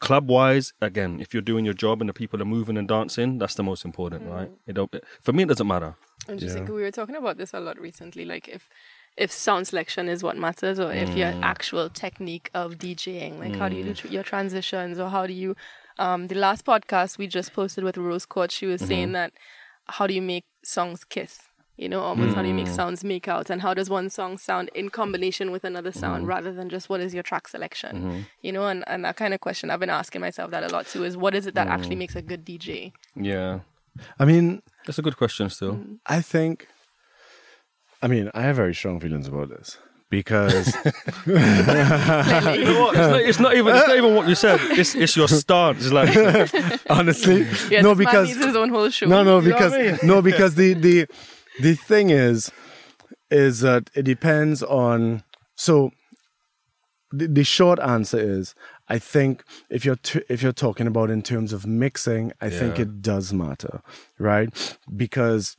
club wise, again, if you're doing your job and the people are moving and dancing, that's the most important, mm-hmm. right? It don't, for me, it doesn't matter. Interesting. We were talking about this a lot recently. Like if if sound selection is what matters, or if your mm. actual technique of DJing, like how do you do mm. tr- your transitions, or how do you? Um, the last podcast we just posted with Rose Court, she was saying mm-hmm. that how do you make songs kiss? You know, almost how do you make hmm. sounds make out, and how does one song sound in combination with another sound, hmm. rather than just what is your track selection? Hmm. You know, and, and that kind of question I've been asking myself that a lot too is what is it that actually makes a good DJ? Yeah, I mean, that's a good question. Still, I think, I mean, I have very strong feelings about this because You know what? It's not, it's not even. It's not even what you said. It's it's your stance. It's like honestly, Yeah, no, because needs his own whole show. no, no, You know because I mean? no, because the the the thing is, is that it depends on. So, the, the short answer is, I think if you're t- if you're talking about in terms of mixing, I think it does matter, right? Because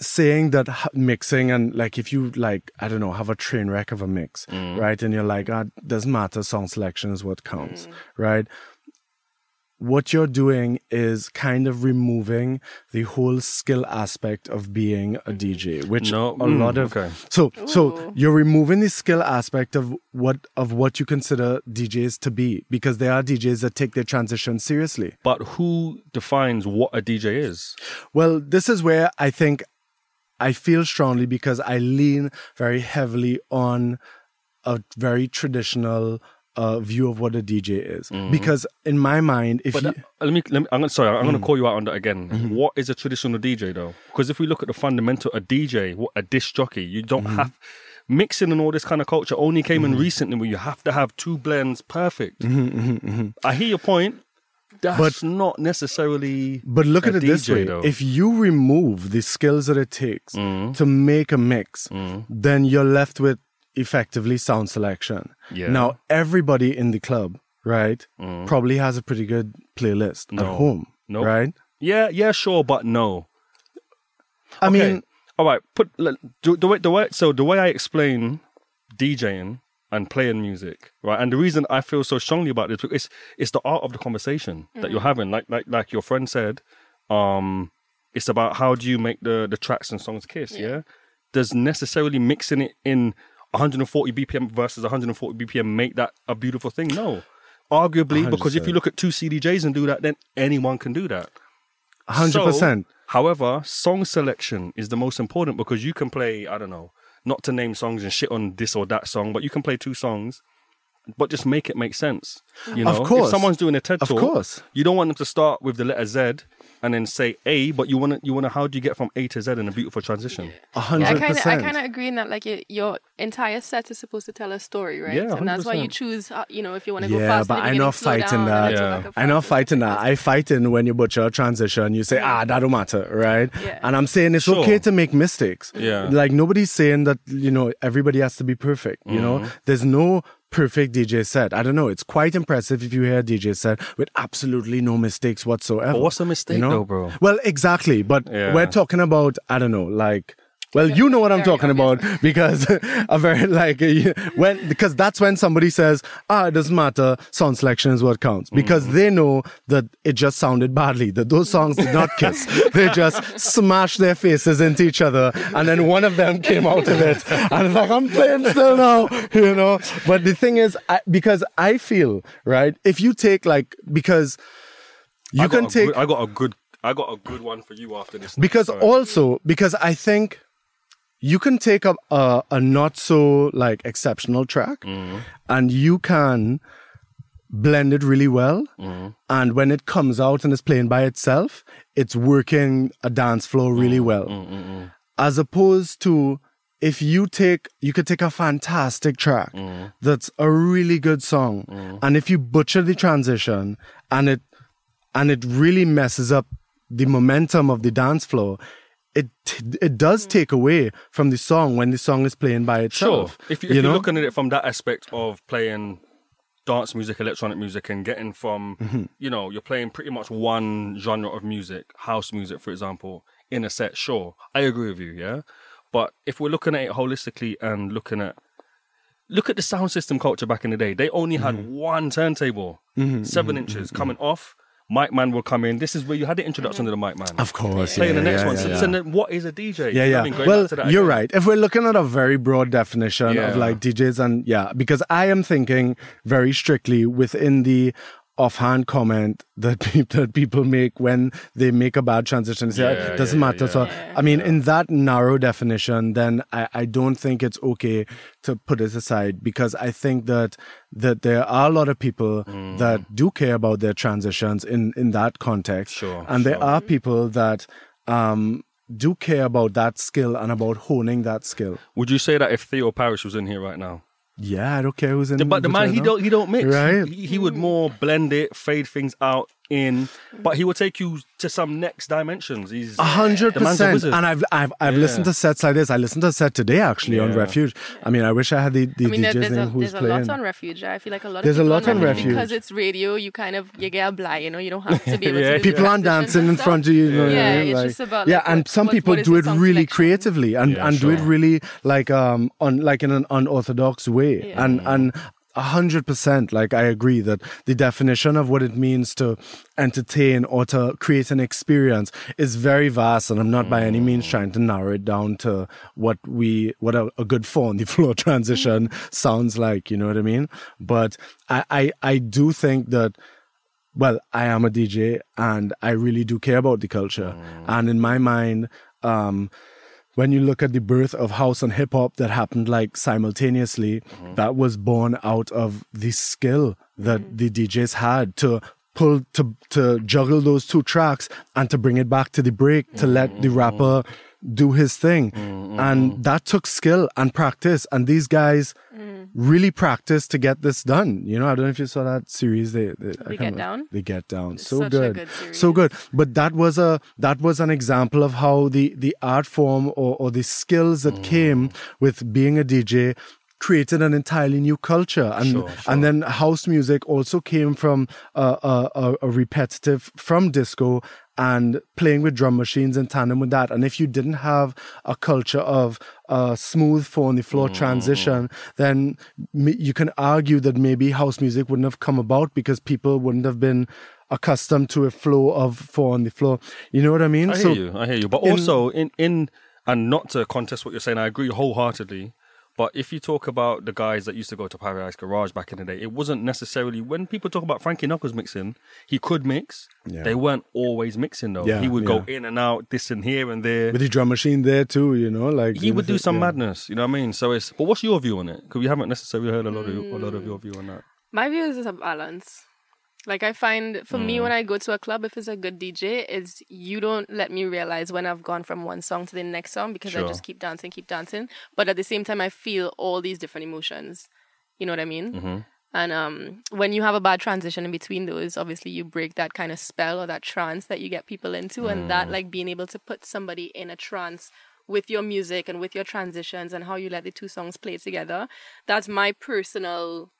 saying that h- mixing and like if you like I don't know have a train wreck of a mix, right? And you're like, ah, doesn't matter. Song selection is what counts, right? What you're doing is kind of removing the whole skill aspect of being a DJ, which No, a mm, lot of okay. so so you're removing the skill aspect of what of what you consider DJs to be because there are DJs that take their transition seriously. But who defines what a DJ is? Well, this is where I think I feel strongly because I lean very heavily on a very traditional uh, view of what a DJ is. Because in my mind, if Mm-hmm. But you, that- let me, let me. I'm gonna, sorry, I'm Mm. going to call you out on that again. Mm-hmm. What is a traditional DJ though? Because if we look at the fundamental, a DJ, what a disc jockey, you don't Mm-hmm. have mixing and all this kind of culture only came in recently where you have to have two blends perfect. Mm-hmm, I hear your point. That's But- not necessarily. But look a at it this way: though. if you remove the skills that it takes Mm-hmm. to make a mix, then you're left with effectively sound selection. Yeah. Now, everybody in the club, right, probably has a pretty good playlist at Mm. No. home, Nope. right? yeah, yeah, sure, but no. I Okay. mean, all right. Put do, the way the way so the way I explain DJing and playing music, right? And the reason I feel so strongly about this is it's the art of the conversation that you're having. Like like like your friend said, um, it's about how do you make the the tracks and songs kiss. Yeah. Does necessarily mixing it in 140 BPM versus 140 BPM make that a beautiful thing? No. Arguably, because if you look at two CDJs and do that, then anyone can do that. 100%. So, however, song selection is the most important because you can play, I don't know, not to name songs and shit on this or that song, but you can play two songs, but just make it make sense. You know, Of course. if someone's doing a TED talk, Of course. you don't want them to start with the letter Z and then say A, but you want to, you want to, how do you get from A to Z in a beautiful transition? A Yeah, I hundred kind of, I kind of agree in that. Like your, your entire set is supposed to tell a story, right? Yeah, and that's why you choose. Uh, you know, if you want to go Yeah, fast, but I'm not fighting down, that. and then go Yeah. I'm not fighting that. I fight in when you butcher a transition. You say, ah, that don't matter, right? Yeah. And I'm saying it's Sure. okay to make mistakes. Yeah. Like nobody's saying that, you know, everybody has to be perfect. You know, Mm-hmm. there's no perfect DJ set. I don't know. It's quite impressive if you hear a DJ set with absolutely no mistakes whatsoever. But what's a mistake you know? though, bro? Well, exactly. But Yeah. we're talking about, I don't know, like, well, you know what I'm talking about because a very like when because that's when somebody says, ah, it doesn't matter, sound selection is what counts because Mm. they know that it just sounded badly. That those songs did not kiss. they just smashed their faces into each other, and then one of them came out of it, and it's like I'm playing still now, you know. But the thing is, I, because I feel right, if you take like because you I can take Good, I got a good, I got a good one for you after this. because Sorry. also because i think you can take a, a, a not so like exceptional track Mm-hmm. and you can blend it really well Mm-hmm. and when it comes out and is playing by itself it's working a dance floor really Mm-hmm. well as opposed to if you take you could take a fantastic track Mm-hmm. that's a really good song and if you butcher the transition and it and it really messes up the momentum of the dance floor it it does take away from the song when the song is playing by Sure. itself If, you, if you know are looking at it from that aspect of playing dance music, electronic music, and getting from, Mm-hmm. you know, you're playing pretty much one genre of music, house music, for example, in a set, sure. I agree with you, yeah? But if we're looking at it holistically and looking at, look at the sound system culture back in the day. They only had Mm-hmm. one turntable, 7 inches coming off. Mic man will come in. This is where you had the introduction to the mic man. of course Playing yeah, the next yeah, one. yeah, So, so then what is a DJ? Yeah, You know what yeah. I mean? Well, back to that you're again. right. If we're looking at a very broad definition of like DJs and yeah, because I am thinking very strictly within the offhand comment that people, that people make when they make a bad transition. They say, Yeah, doesn't yeah, matter. yeah. So, I mean, in that narrow definition, then I, I don't think it's okay to put it aside because I think that that there are a lot of people Mm. that do care about their transitions in in that context. Sure, and there are people that um do care about that skill and about honing that skill. Would you say that if Theo Parrish was in here right now? Yeah, I don't care who's in. The- but the man, he don't he don't mix. Right. He, he would more blend it, fade things out in, but he will take you to some next dimensions. He's A hundred the man's a percent. And I've I've I've Yeah. listened to sets like this. I listened to a set today actually on Refuge. I mean, I wish I had the, the I mean, DJ's there's, a, name who's there's a playing. lot on Refuge. I feel like a lot There's a of people lot on Refuge. because it's radio. You kind of you get a blind, you know. You don't have to be able Yeah. to. do people aren't dancing in front of you. you know what Yeah, it's Like- just about, yeah, like, and what- some what- people what is do it really selection? creatively and, Yeah, and do it really like um on like in an unorthodox way. And and a hundred percent, like I agree that the definition of what it means to entertain or to create an experience is very vast, and I'm not by any means trying to narrow it down to what we what a, a good four on the floor transition sounds like. You know what I mean? But I I, I do think that well, I am a DJ and I really do care about the culture. And in my mind, um, when you look at the birth of house and hip hop that happened like simultaneously, mm-hmm. that was born out of the skill that mm-hmm. the DJs had to pull to to juggle those two tracks and to bring it back to the break to let the mm-hmm. rapper do his thing. Mm, mm, and mm. that took skill and practice. And these guys really practiced to get this done. You know, I don't know if you saw that series. They, they, I Get remember. Down? They get down. It's so such a good. good so good. But that was a that was an example of how the the art form or, or the skills that came with being a DJ created an entirely new culture and Sure, sure. and then house music also came from a, a, a, a repetitive from disco and playing with drum machines in tandem with that and if you didn't have a culture of a smooth four on the floor Mm. transition then you can argue that maybe house music wouldn't have come about because people wouldn't have been accustomed to a flow of four on the floor you know what i mean I hear you. I hear you. But in- also in in and not to contest what you're saying, I agree wholeheartedly. But if you talk about the guys that used to go to Paradise Garage back in the day, it wasn't necessarily when people talk about Frankie Knuckles mixing, he could mix. Yeah. They weren't always mixing though. Yeah, he would go in and out, this and here and there. with the drum machine there too you know like he would do some yeah. madness, you know what I mean? So it's but what's your view on it? Because we haven't necessarily heard a lot of a lot of your view on that. My view is it's a balance. Like I find for me Mm. when I go to a club, if it's a good DJ, is you don't let me realize when I've gone from one song to the next song because I just keep dancing, keep dancing. But at the same time, I feel all these different emotions. You know what I mean? Mm-hmm. And um, when you have a bad transition in between those, obviously you break that kind of spell or that trance that you get people into, and that Mm. like being able to put somebody in a trance with your music and with your transitions and how you let the two songs play together. That's my personal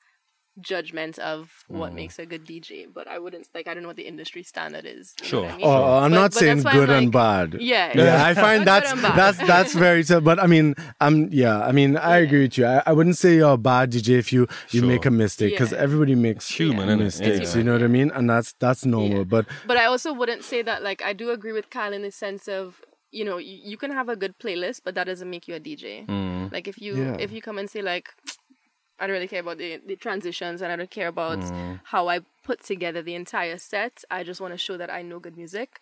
judgment of what Mm. makes a good DJ. But I wouldn't like I don't know what the industry standard is. Sure. I mean? Oh, I'm But- not but saying that's why I'm good and bad. Yeah, Yeah, I find that's that's that's very tough. But I mean, I'm yeah. I mean, I agree with you. I, I wouldn't say you're a bad DJ if you you Sure. make a mistake because Yeah. everybody makes human, Yeah. mistakes. Yeah. You know what I mean? And that's that's normal. Yeah. But But I also wouldn't say that like I do agree with Kyle in the sense of you know you, you can have a good playlist, but that doesn't make you a DJ. Mm. Like if you Yeah. if you come and say like I don't really care about the, the transitions and I don't care about Mm. how I put together the entire set. I just want to show that I know good music.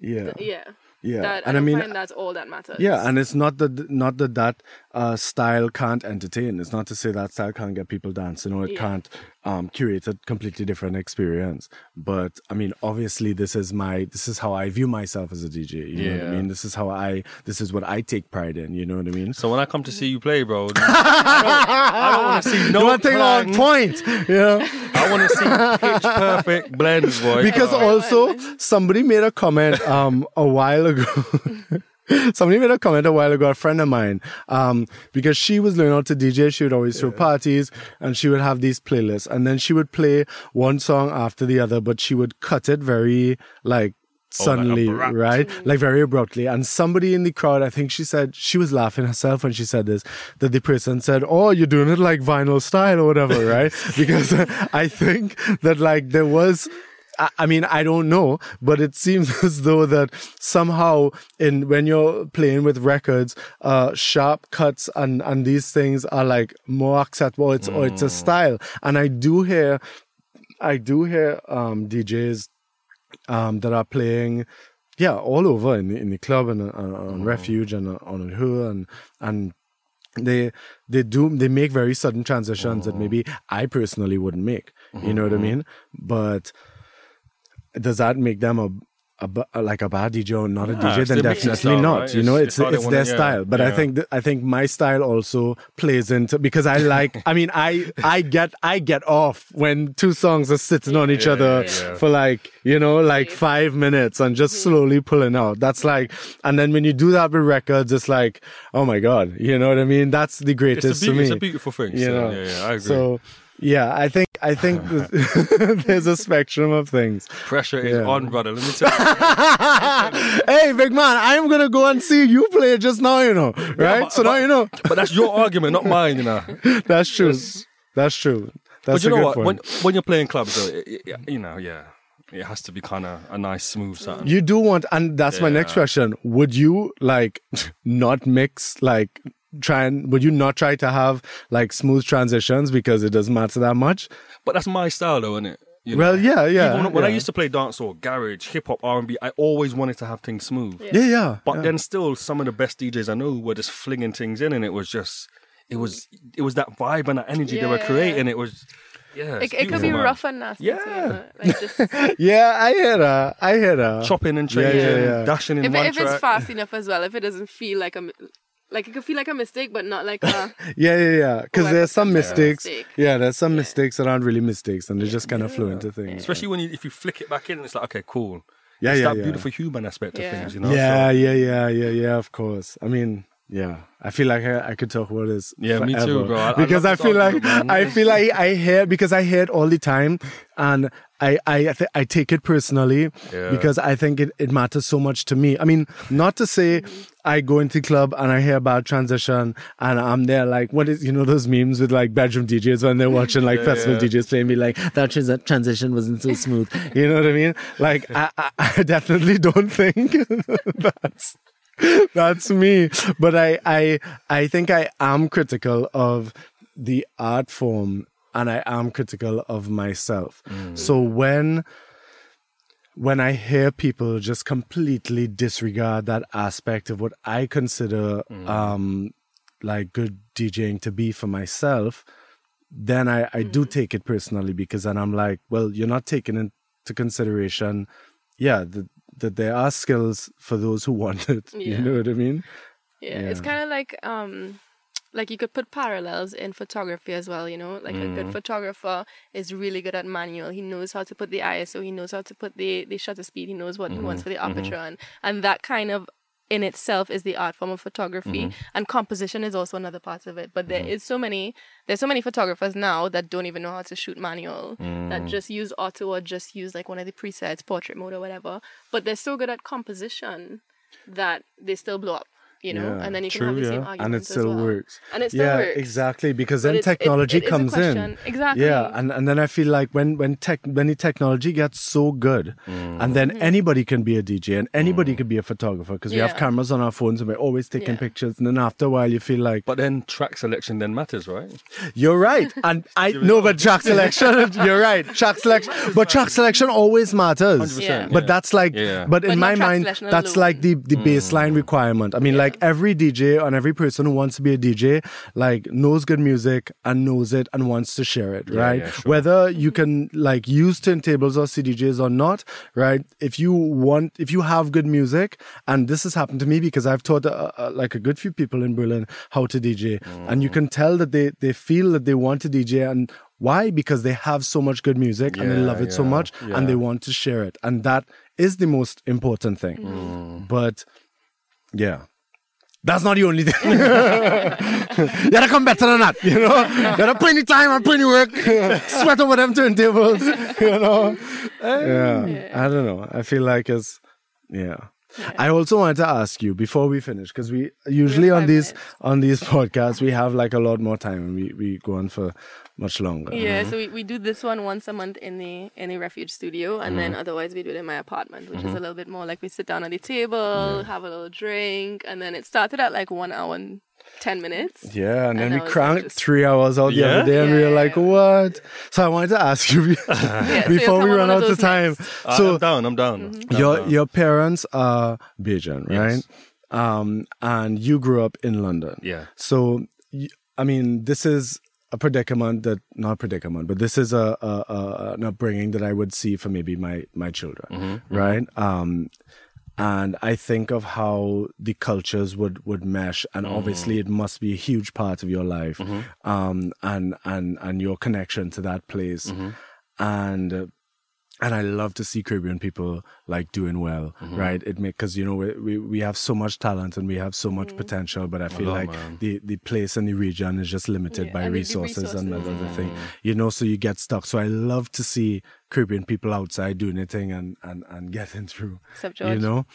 yeah, Yeah. yeah. That, and I I, mean, find that's all that matters. Yeah, and it's not that not that that uh, style can't entertain. It's not to say that style can't get people dancing or it Yeah. can't um, curate a completely different experience. But I mean, obviously, this is my this is how I view myself as a DJ. You know what I mean? This is how I this is what I take pride in. You know what I mean? So when I come to see you play, bro, I don't, I don't want to see no you want take on point, you know? I want to see pitch perfect blends, boy. because Right, also somebody made a comment um a while ago. Somebody made a comment a while ago, a friend of mine, um, because she was learning how to DJ. She would always throw parties and she would have these playlists. And then she would play one song after the other, but she would cut it very like suddenly, abrupt. right? Like very abruptly. And somebody in the crowd, I think she said, she was laughing herself when she said this, that the person said, Oh, you're doing it like vinyl style or whatever, right? because I think that like there was, I- I mean, I don't know, but it seems as though that somehow in when you're playing with records, uh, sharp cuts and and these things are like more acceptable. It's or it's a style, and I do hear, I do hear um, DJs um, that are playing, yeah, all over in the, in the club and uh, on, on Refuge and uh, on Who and and they they do they make very sudden transitions that maybe I personally wouldn't make. You know what I mean? But does that make them a a, ba- like a bad DJ or not a DJ, it's then definitely style, not. right? You know, It's- it's it's how they it's wanna- their yeah, style. But I think th- I think my style also plays into because I like. I mean, I I get I get off when two songs are sitting on each Yeah, other yeah, yeah. for like you know like five minutes and just mm-hmm. slowly pulling out. That's like, and then when you do that with records, it's like, oh my god, you know what I mean? That's the It's greatest a, to beauty, me. it's a beautiful thing. you so, know, yeah, yeah, I agree. So yeah, I think I think there's a spectrum of things. Pressure is Yeah. on, brother. Let me tell you. hey, big man, I'm gonna go and see you play just now, you know, right? but- so now you know. but that's your argument, not mine, you know. That's true. That's true. That's but you know what? When, point. when you're playing clubs, though, it, it- you know, yeah, it has to be kind of a nice, smooth sound. You do want, and that's my next question. Would you like not mix, like try and, would you not try to have like smooth transitions because it doesn't matter that much? But that's my style, though, isn't it? You Well, yeah, yeah. Even when, when I used to play dancehall, garage, hip hop, R and B, I always wanted to have things smooth. Yeah, yeah. But yeah. then still, some of the best DJs I know were just flinging things in, and it was just, it was, it was that vibe and that energy they were Yeah. creating. It was, yeah, It, it could be man. rough and nasty. Yeah. know? Like just yeah, I hear that. I hear that. chopping and Yeah, yeah, yeah. dashing in if, one it, if track. it's fast enough as well, if it doesn't feel like a mi- like it could feel like a mistake, but not like a Yeah, yeah, yeah. Because Oh, there's some thought that was a mistakes. mistake. Yeah, there's some mistakes that aren't really mistakes, and they just kind of flow into things. Especially when you, if you flick it back in, it's like okay, cool. Yeah, it's yeah, that yeah. beautiful human aspect Yeah. of things, you know. Yeah, So- yeah, yeah, yeah, yeah. Of course. I mean, yeah. I feel like I, I could talk about this. Yeah, me too, bro. I- I because I, love this feel like argument. I feel like I hear because I hear it all the time, and I I I, th- I take it personally Yeah. because I think it, it matters so much to me. I mean, not to say I go into the club and I hear about transition and I'm there like what is you know those memes with like bedroom DJs when they're watching like festival yeah. DJs playing me like that trans- transition wasn't so smooth. You know what I mean? Like I, I, I definitely don't think that's that's me but I, I i think i am critical of the art form and i am critical of myself. So when when i hear people just completely disregard that aspect of what i consider um like good djing to be for myself then i i do take it personally because then i'm like well you're not taking into consideration yeah that that there are skills for those who want it. You know what i mean? Yeah, it's kind of like um, like you could put parallels in photography as well. You know, like a good mm. photographer is really good at manual. He knows how to put the ISO. He knows how to put the the shutter speed. He knows what he wants mm-hmm. for the mm-hmm. aperture, and and that kind of in itself is the art form of photography. Mm-hmm. And composition is also another part of it. But there is so many there's so many photographers now that don't even know how to shoot manual that mm. just use auto or just use like one of the presets portrait mode or whatever. But they're so good at composition that they still blow up you know? Yeah, and then you can true, have the same yeah. argument and it as still well. works. And it still yeah works. exactly because But then it's- it- technology it is a comes in. exactly. Yeah and, and then i feel like when when tech when the technology gets so good and then anybody can be a dj and anybody can be a photographer because we have Mm-hmm. Cameras on our phones and we're always taking Yeah. pictures and then after a while you feel like But then track selection then matters, right? you're right and i know but track selection you're right track selection but track selection always matters. 100%, Yeah. but that's like Yeah. but, But in not my mind selection that's like the the baseline requirement. I mean like every dj and every person who wants to be a dj like knows good music and knows it and wants to share it right? yeah, sure. whether you can like use turntables or cdjs or not right? If you want if you have good music and this has happened to me because i've taught uh, uh, like a good few people in berlin how to dj and you can tell that they they feel that they want to dj and why? Because they have so much good music and they love it so much yeah. and they want to share it. And that is the most important thing. Mm. but yeah that's not the only thing. you gotta come better than that, you know? You gotta put in time and put in the work. Sweat over them turntables, you know? Yeah. I don't know. I feel like it's, yeah. I also wanted to ask you before we finish, because we usually on these minutes. on these podcasts we have like a lot more time and we, we go on for much longer. Yeah, so we, we do this one once a month in the in the refuge studio, and Mm-hmm. then otherwise we do it in my apartment, which is a little bit more like we sit down at the table, have a little drink, and then it started at like one hour and ten minutes. Yeah, and then we cranked just- three hours out the Yeah? other day, and we were like, "What?" So I wanted to ask you Yeah, so before you'll we run out of time. I- So I'm down. I'm down. I'm your down. your parents are Bajan, right? Yes. Um, and you grew up in London. Yeah. So I mean, this is a predicament that not predicament, but this is a, a, a an upbringing that I would see for maybe my my children, mm-hmm, mm-hmm. right? Um, and I think of how the cultures would would mesh, and mm. obviously it must be a huge part of your life, mm-hmm. um, and and and your connection to that place, and. And I love to see Caribbean people like doing well, right? It make because you know we, we we have so much talent and we have so much potential, but I feel lot, like man. the the place and the region is just limited Yeah, by and the resources, and resources. another thing, you know. So you get stuck. So I love to see Caribbean people outside doing their thing and and and getting through, What's up, you know.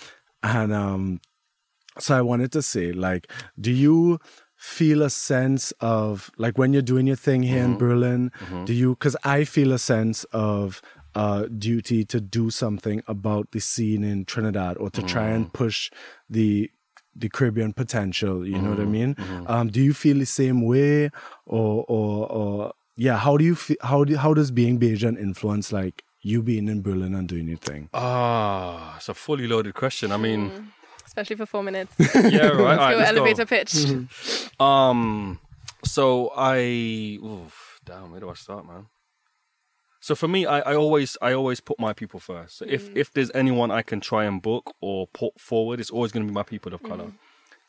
And um, so I wanted to say, like, do you feel a sense of like when you're doing your thing here Mm-hmm. in Berlin? Do you? Because I feel a sense of uh, duty to do something about the scene in Trinidad or to try Mm. and push the the Caribbean potential. You know what I Mm-hmm. mean? Um, do you feel the same way, or or or yeah? How do you feel? How do how does being Bajan influence like you being in Berlin and doing your thing? Ah, it's a fully loaded question. I mean, Especially for four minutes. yeah, right. all right, Go let's go. elevator pitch. Um, so I, oof, damn, where do I start, man? So for me, I, I always I always put my people first. So if mm. if there's anyone I can try and book or put forward, it's always going to be my people of color. Mm.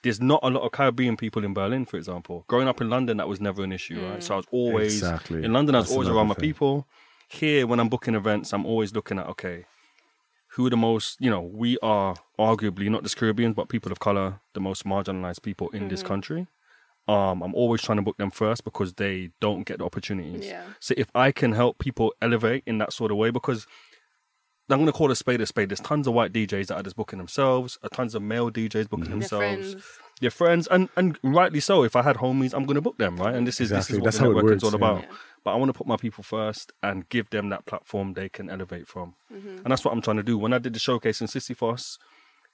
There's not a lot of Caribbean people in Berlin, for example. Growing up in London, that was never an issue, right? So I was mm. always Exactly. in London. I was That's always another around my people. Here, when I'm booking events, I'm always looking at okay, who are the most, you know, we are arguably not just Caribbeans, but people of color, the most marginalized people in this country. Um, I'm always trying to book them first because they don't get the opportunities. Yeah. So if I can help people elevate in that sort of way, because I'm going to call a spade a spade. There's tons of white DJs that are just booking themselves, uh, tons of male DJs booking Their themselves. friends. Your friends, and and rightly so. If I had homies, I'm going to book them, right? And this is Exactly. this is what how the it networking's works, all yeah. about. But I want to put my people first and give them that platform they can elevate from, Mm-hmm. and that's what I'm trying to do. When I did the showcase in Sisyphos,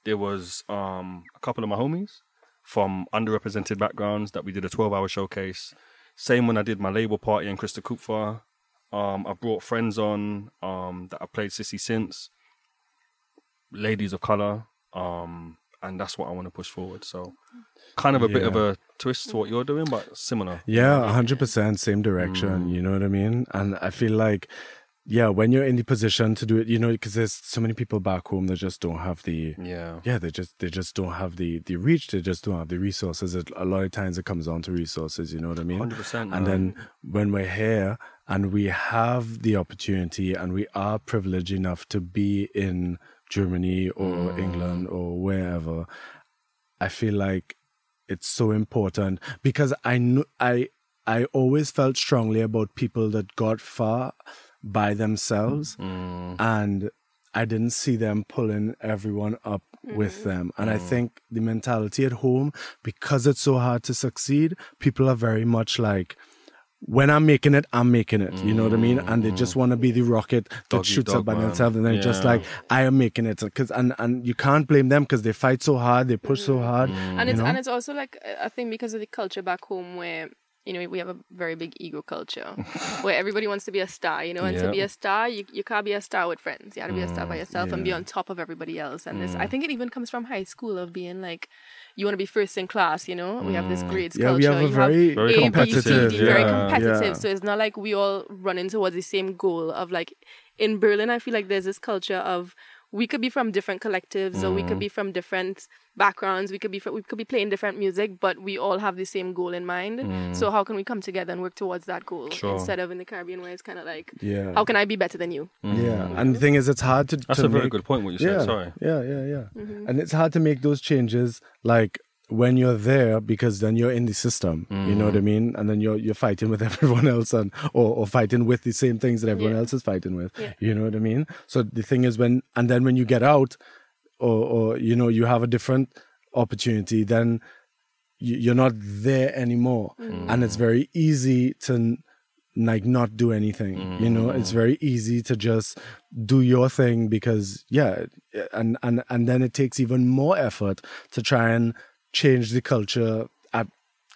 there was um, a couple of my homies from underrepresented backgrounds that we did a 12 hour showcase. Same when I did my label party in Krista Kupfer. Um, I brought friends on um, that I played Sissy since, ladies of color, um, and that's what I want to push forward. So, kind of a bit of a twist to what you're doing, but similar. Yeah, hundred percent, same direction. You know what I mean? And I feel like, yeah, when you're in the position to do it, you know, because there's so many people back home that just don't have the, Yeah. yeah, they just they just don't have the the reach. They just don't have the resources. It, a lot of times it comes down to resources. You know what I mean? 100%, And man. then when we're here and we have the opportunity and we are privileged enough to be in Germany or Mm. England or wherever, I feel like it's so important because I kn- I I always felt strongly about people that got far by themselves Mm. and I didn't see them pulling everyone up with mm. them. And I mm. think the mentality at home, because it's so hard to succeed, people are very much like, when I'm making it, I'm making it. You know what I mean? And they just mm. want to be the rocket that Dog eat shoots dog, up by man. themselves, and then just Yeah. like I am making it. Cause and and you can't blame them because they fight so hard, they push so hard. and it's know? and it's also like I think because of the culture back home where you know we have a very big ego culture where everybody wants to be a star you know and to be a star you, you can't be a star with friends you have to be a star by mm, yourself and be on top of everybody else and this I mm. think it even comes from high school of being like you want to be first in class you know we have this mm. grades Yeah, we culture have a you very, Very A, B, C, competitive, D, very yeah. competitive. Yeah. So it's not like we all running towards the same goal of like in Berlin. I feel like there's this culture of we could be from different collectives or we Mm. could be from different backgrounds. We could be fr- we could be playing different music, but we all have the same goal in mind. So how can we come together and work towards that goal Mm. Sure. instead of in the Caribbean where it's kind of like Yeah. how can I be better than you? Yeah, and the thing is, it's hard to. That's to a very good point, what you said. Yeah, Sorry. yeah, yeah, yeah. Mm-hmm. And it's hard to make those changes like when you're there because then you're in the system. You know what I mm. mean? And then you're you're fighting with everyone else and or, or fighting with the same things that everyone Yeah. else is fighting with. Yeah. You know what I mean? So the thing is when and then when you get out or or you know you have a different opportunity, then you, you're not there anymore, mm. and it's very easy to like not do anything. You know, it's mm. very easy to just do your thing because yeah, and and and then it takes even more effort to try and change the culture at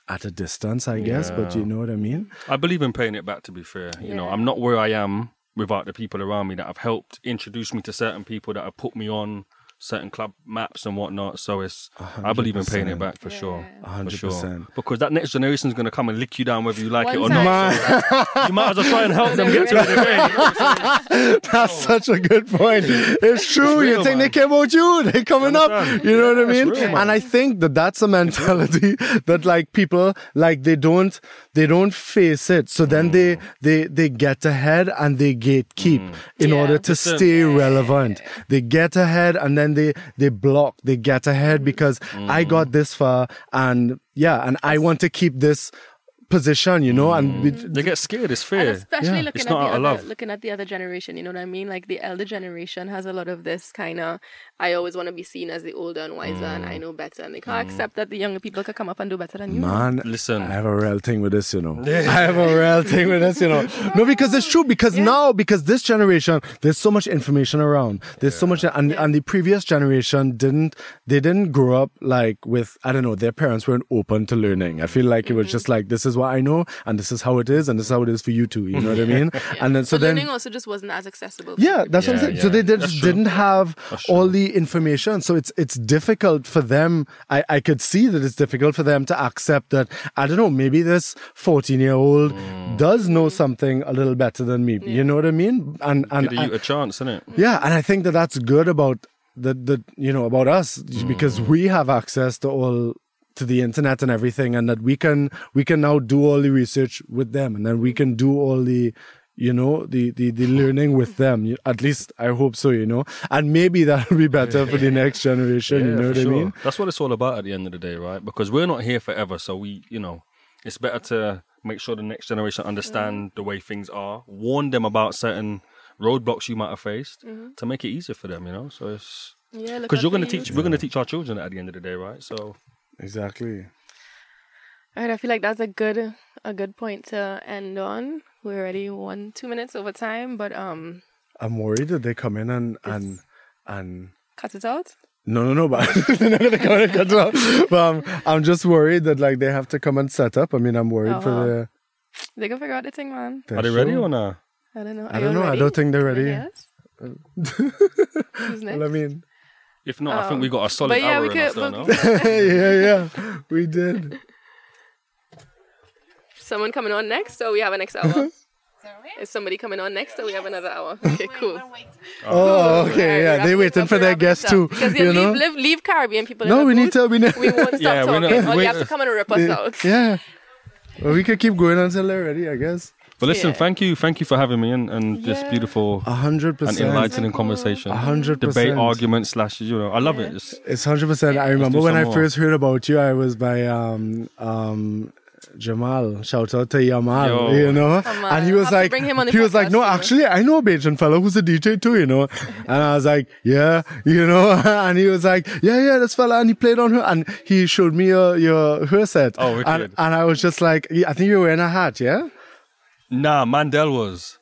at a distance, I guess. But you know what I mean? I believe in paying it back. To be fair, you know, I'm not where I am without the people around me that have helped introduce me to certain people that have put me on certain club maps and whatnot. So it's I believe in paying it back for sure, for hundred sure. percent. Because that next generation is going to come and lick you down whether you like it or One not. So you might as well try and help them get to it. day. That's such a good point. It's true. you real, think they man. care about you? They're coming up. You know what I mean? real, and I think that that's a mentality that like people like they don't they don't face it. So then they Mm. they they get ahead and they gatekeep in Yeah. order to Listen. stay relevant. They get ahead and then they they block. They get ahead because I Mm. got this far and yeah, and I want to keep this position. You know, and we, They get scared. It's And especially Yeah. looking It's at not the other, love. looking at the other generation, you know what I mean? Like the elder generation has a lot of this kind of. I always want to be seen as the older and wiser, and Mm. I know better, and they can't accept that the younger people could come up and do better than you. Man, Listen. I have a real thing with this, you know. I have a real thing with this, you know. No, because it's true. Because now, because this generation, there's so much information around. There's so much, and and the previous generation didn't. They didn't grow up like with. I don't know. Their parents weren't open to learning. I feel like it was just like this is what I know, and this is how it is, and this is how it is for you too. You know what I mean? And then so but then. learning also just wasn't as accessible. Yeah, people. that's what I'm Yeah, saying. So yeah. they That's just didn't have all true. The information. So it's it's difficult for them. I, I could see that it's difficult for them to accept that I don't know, maybe this 14 year old Mm. does know something a little better than me. You know what I mean? And and Give you a chance, isn't it? yeah, and I think that that's good about the the you know about us because we have access to all to the internet and everything, and that we can we can now do all the research with them, and then we can do all the you know the the, the learning with them. At least I hope so. You know, and maybe that'll be better for the next generation. you know what sure. I mean? That's what it's all about at the end of the day, right? Because we're not here forever, so we, you know, it's better to make sure the next generation understand mm-hmm. the way things are, warn them about certain roadblocks you might have faced mm-hmm. to make it easier for them, you know. So it's Yeah, because you're going to you. teach, we're going to teach our children at the end of the day, right? So Exactly. All right, I feel like that's a good a good point to end on. We're already one two minutes over time, but um, I'm worried that they come in and and and cut it out. No, no, no, but they're not gonna come and cut it off. But I'm, I'm just worried that like they have to come and set up. I mean, I'm worried for Uh-huh. the. They can figure out the thing, man. are they ready or not? I don't know. Are I don't know. I don't think they're ready. Yes. Who's next? Well, I mean, If not, I think Um, we got a solid but yeah, hour we could- but- no? yeah, yeah, we did. Someone coming on next, or we have a next hour? Is somebody coming on next, or we have another hour? Okay, cool. Oh, okay, Alright, yeah. They it waiting for their wrap guests up. too. Because You you know. leave, leave, leave Caribbean people. No, the we need to. We need. We won't stop Yeah, we're talking. not- or we- you have to come and rip us out. Yeah. Well, we could keep going until they're ready, I guess. But listen, Yeah. thank you, thank you for having me and, and this beautiful A hundred and percent. enlightening conversation. A hundred Debate, argument, slash, you know, I love it. It's, It's hundred percent. I remember when I more. first heard about you, I was by um um Jamal. Shout out to Yamal, Yo. you know. Come and he was Have like, bring him on the he was like, no, too. actually, I know a Bajan fellow who's a DJ too, you know. And I was like, yeah, you know. and he was like, yeah, yeah, this fella, and he played on her, and he showed me your your her set. Oh, wicked. and, and I was just like, I think you were wearing a hat, yeah, nah, Mandel was.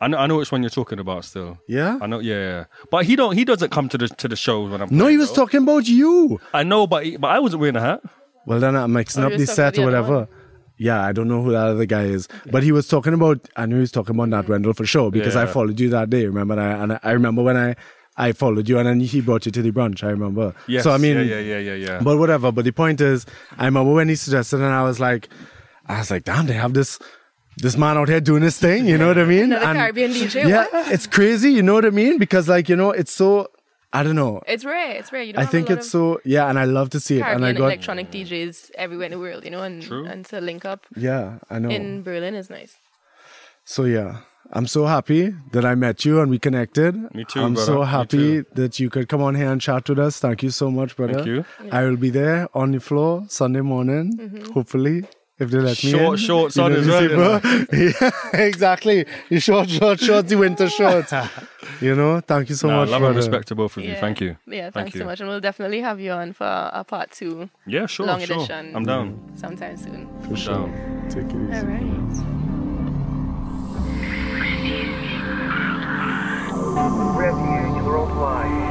I know, I know which one you're talking about. Still, yeah. I know, yeah, yeah. But he don't. He doesn't come to the to the shows when I'm. No, he was though. talking about you. I know, but he, but I wasn't wearing a hat. Well, then I'm mixing Oh, up you the was talking set or whatever. Yeah, I don't know who that other guy is, but he was talking about. I knew he was talking about Nat Wendell for sure because I followed you that day. Remember, and I, and I remember when I I followed you and then he brought you to the brunch. I remember. Yes. So I mean, yeah, yeah, yeah, yeah, yeah. but whatever. But the point is, I remember when he suggested, and I was like, I was like, damn, they have this. This man out here doing his thing, you know what I mean? Another Caribbean DJ, Yeah, what? it's crazy, you know what I mean? Because like you know, it's so I don't know. It's rare. It's rare. You don't I think it's so yeah, and I love to see it. And I got electronic DJs everywhere in the world, you know, and True. and to link up yeah, I know. in Berlin is nice. So yeah, I'm so happy that I met you and we connected. Me too, I'm brother. so happy that you could come on here and chat with us. Thank you so much, brother. Thank you. I will be there on the floor Sunday morning, Mm-hmm. hopefully. If they let me Short, in. short You know sun as well. people? you know. yeah, exactly. The short, short, short, the winter shorts. you know, thank you so Nah, much. love brother. and respect to both of you. Thank you. Yeah, Thank thanks you. so much. And we'll definitely have you on for a part two Yeah, sure, Long sure. edition. I'm down. sometime soon. For sure. down. Take it easy. All right. Refuge worldwide.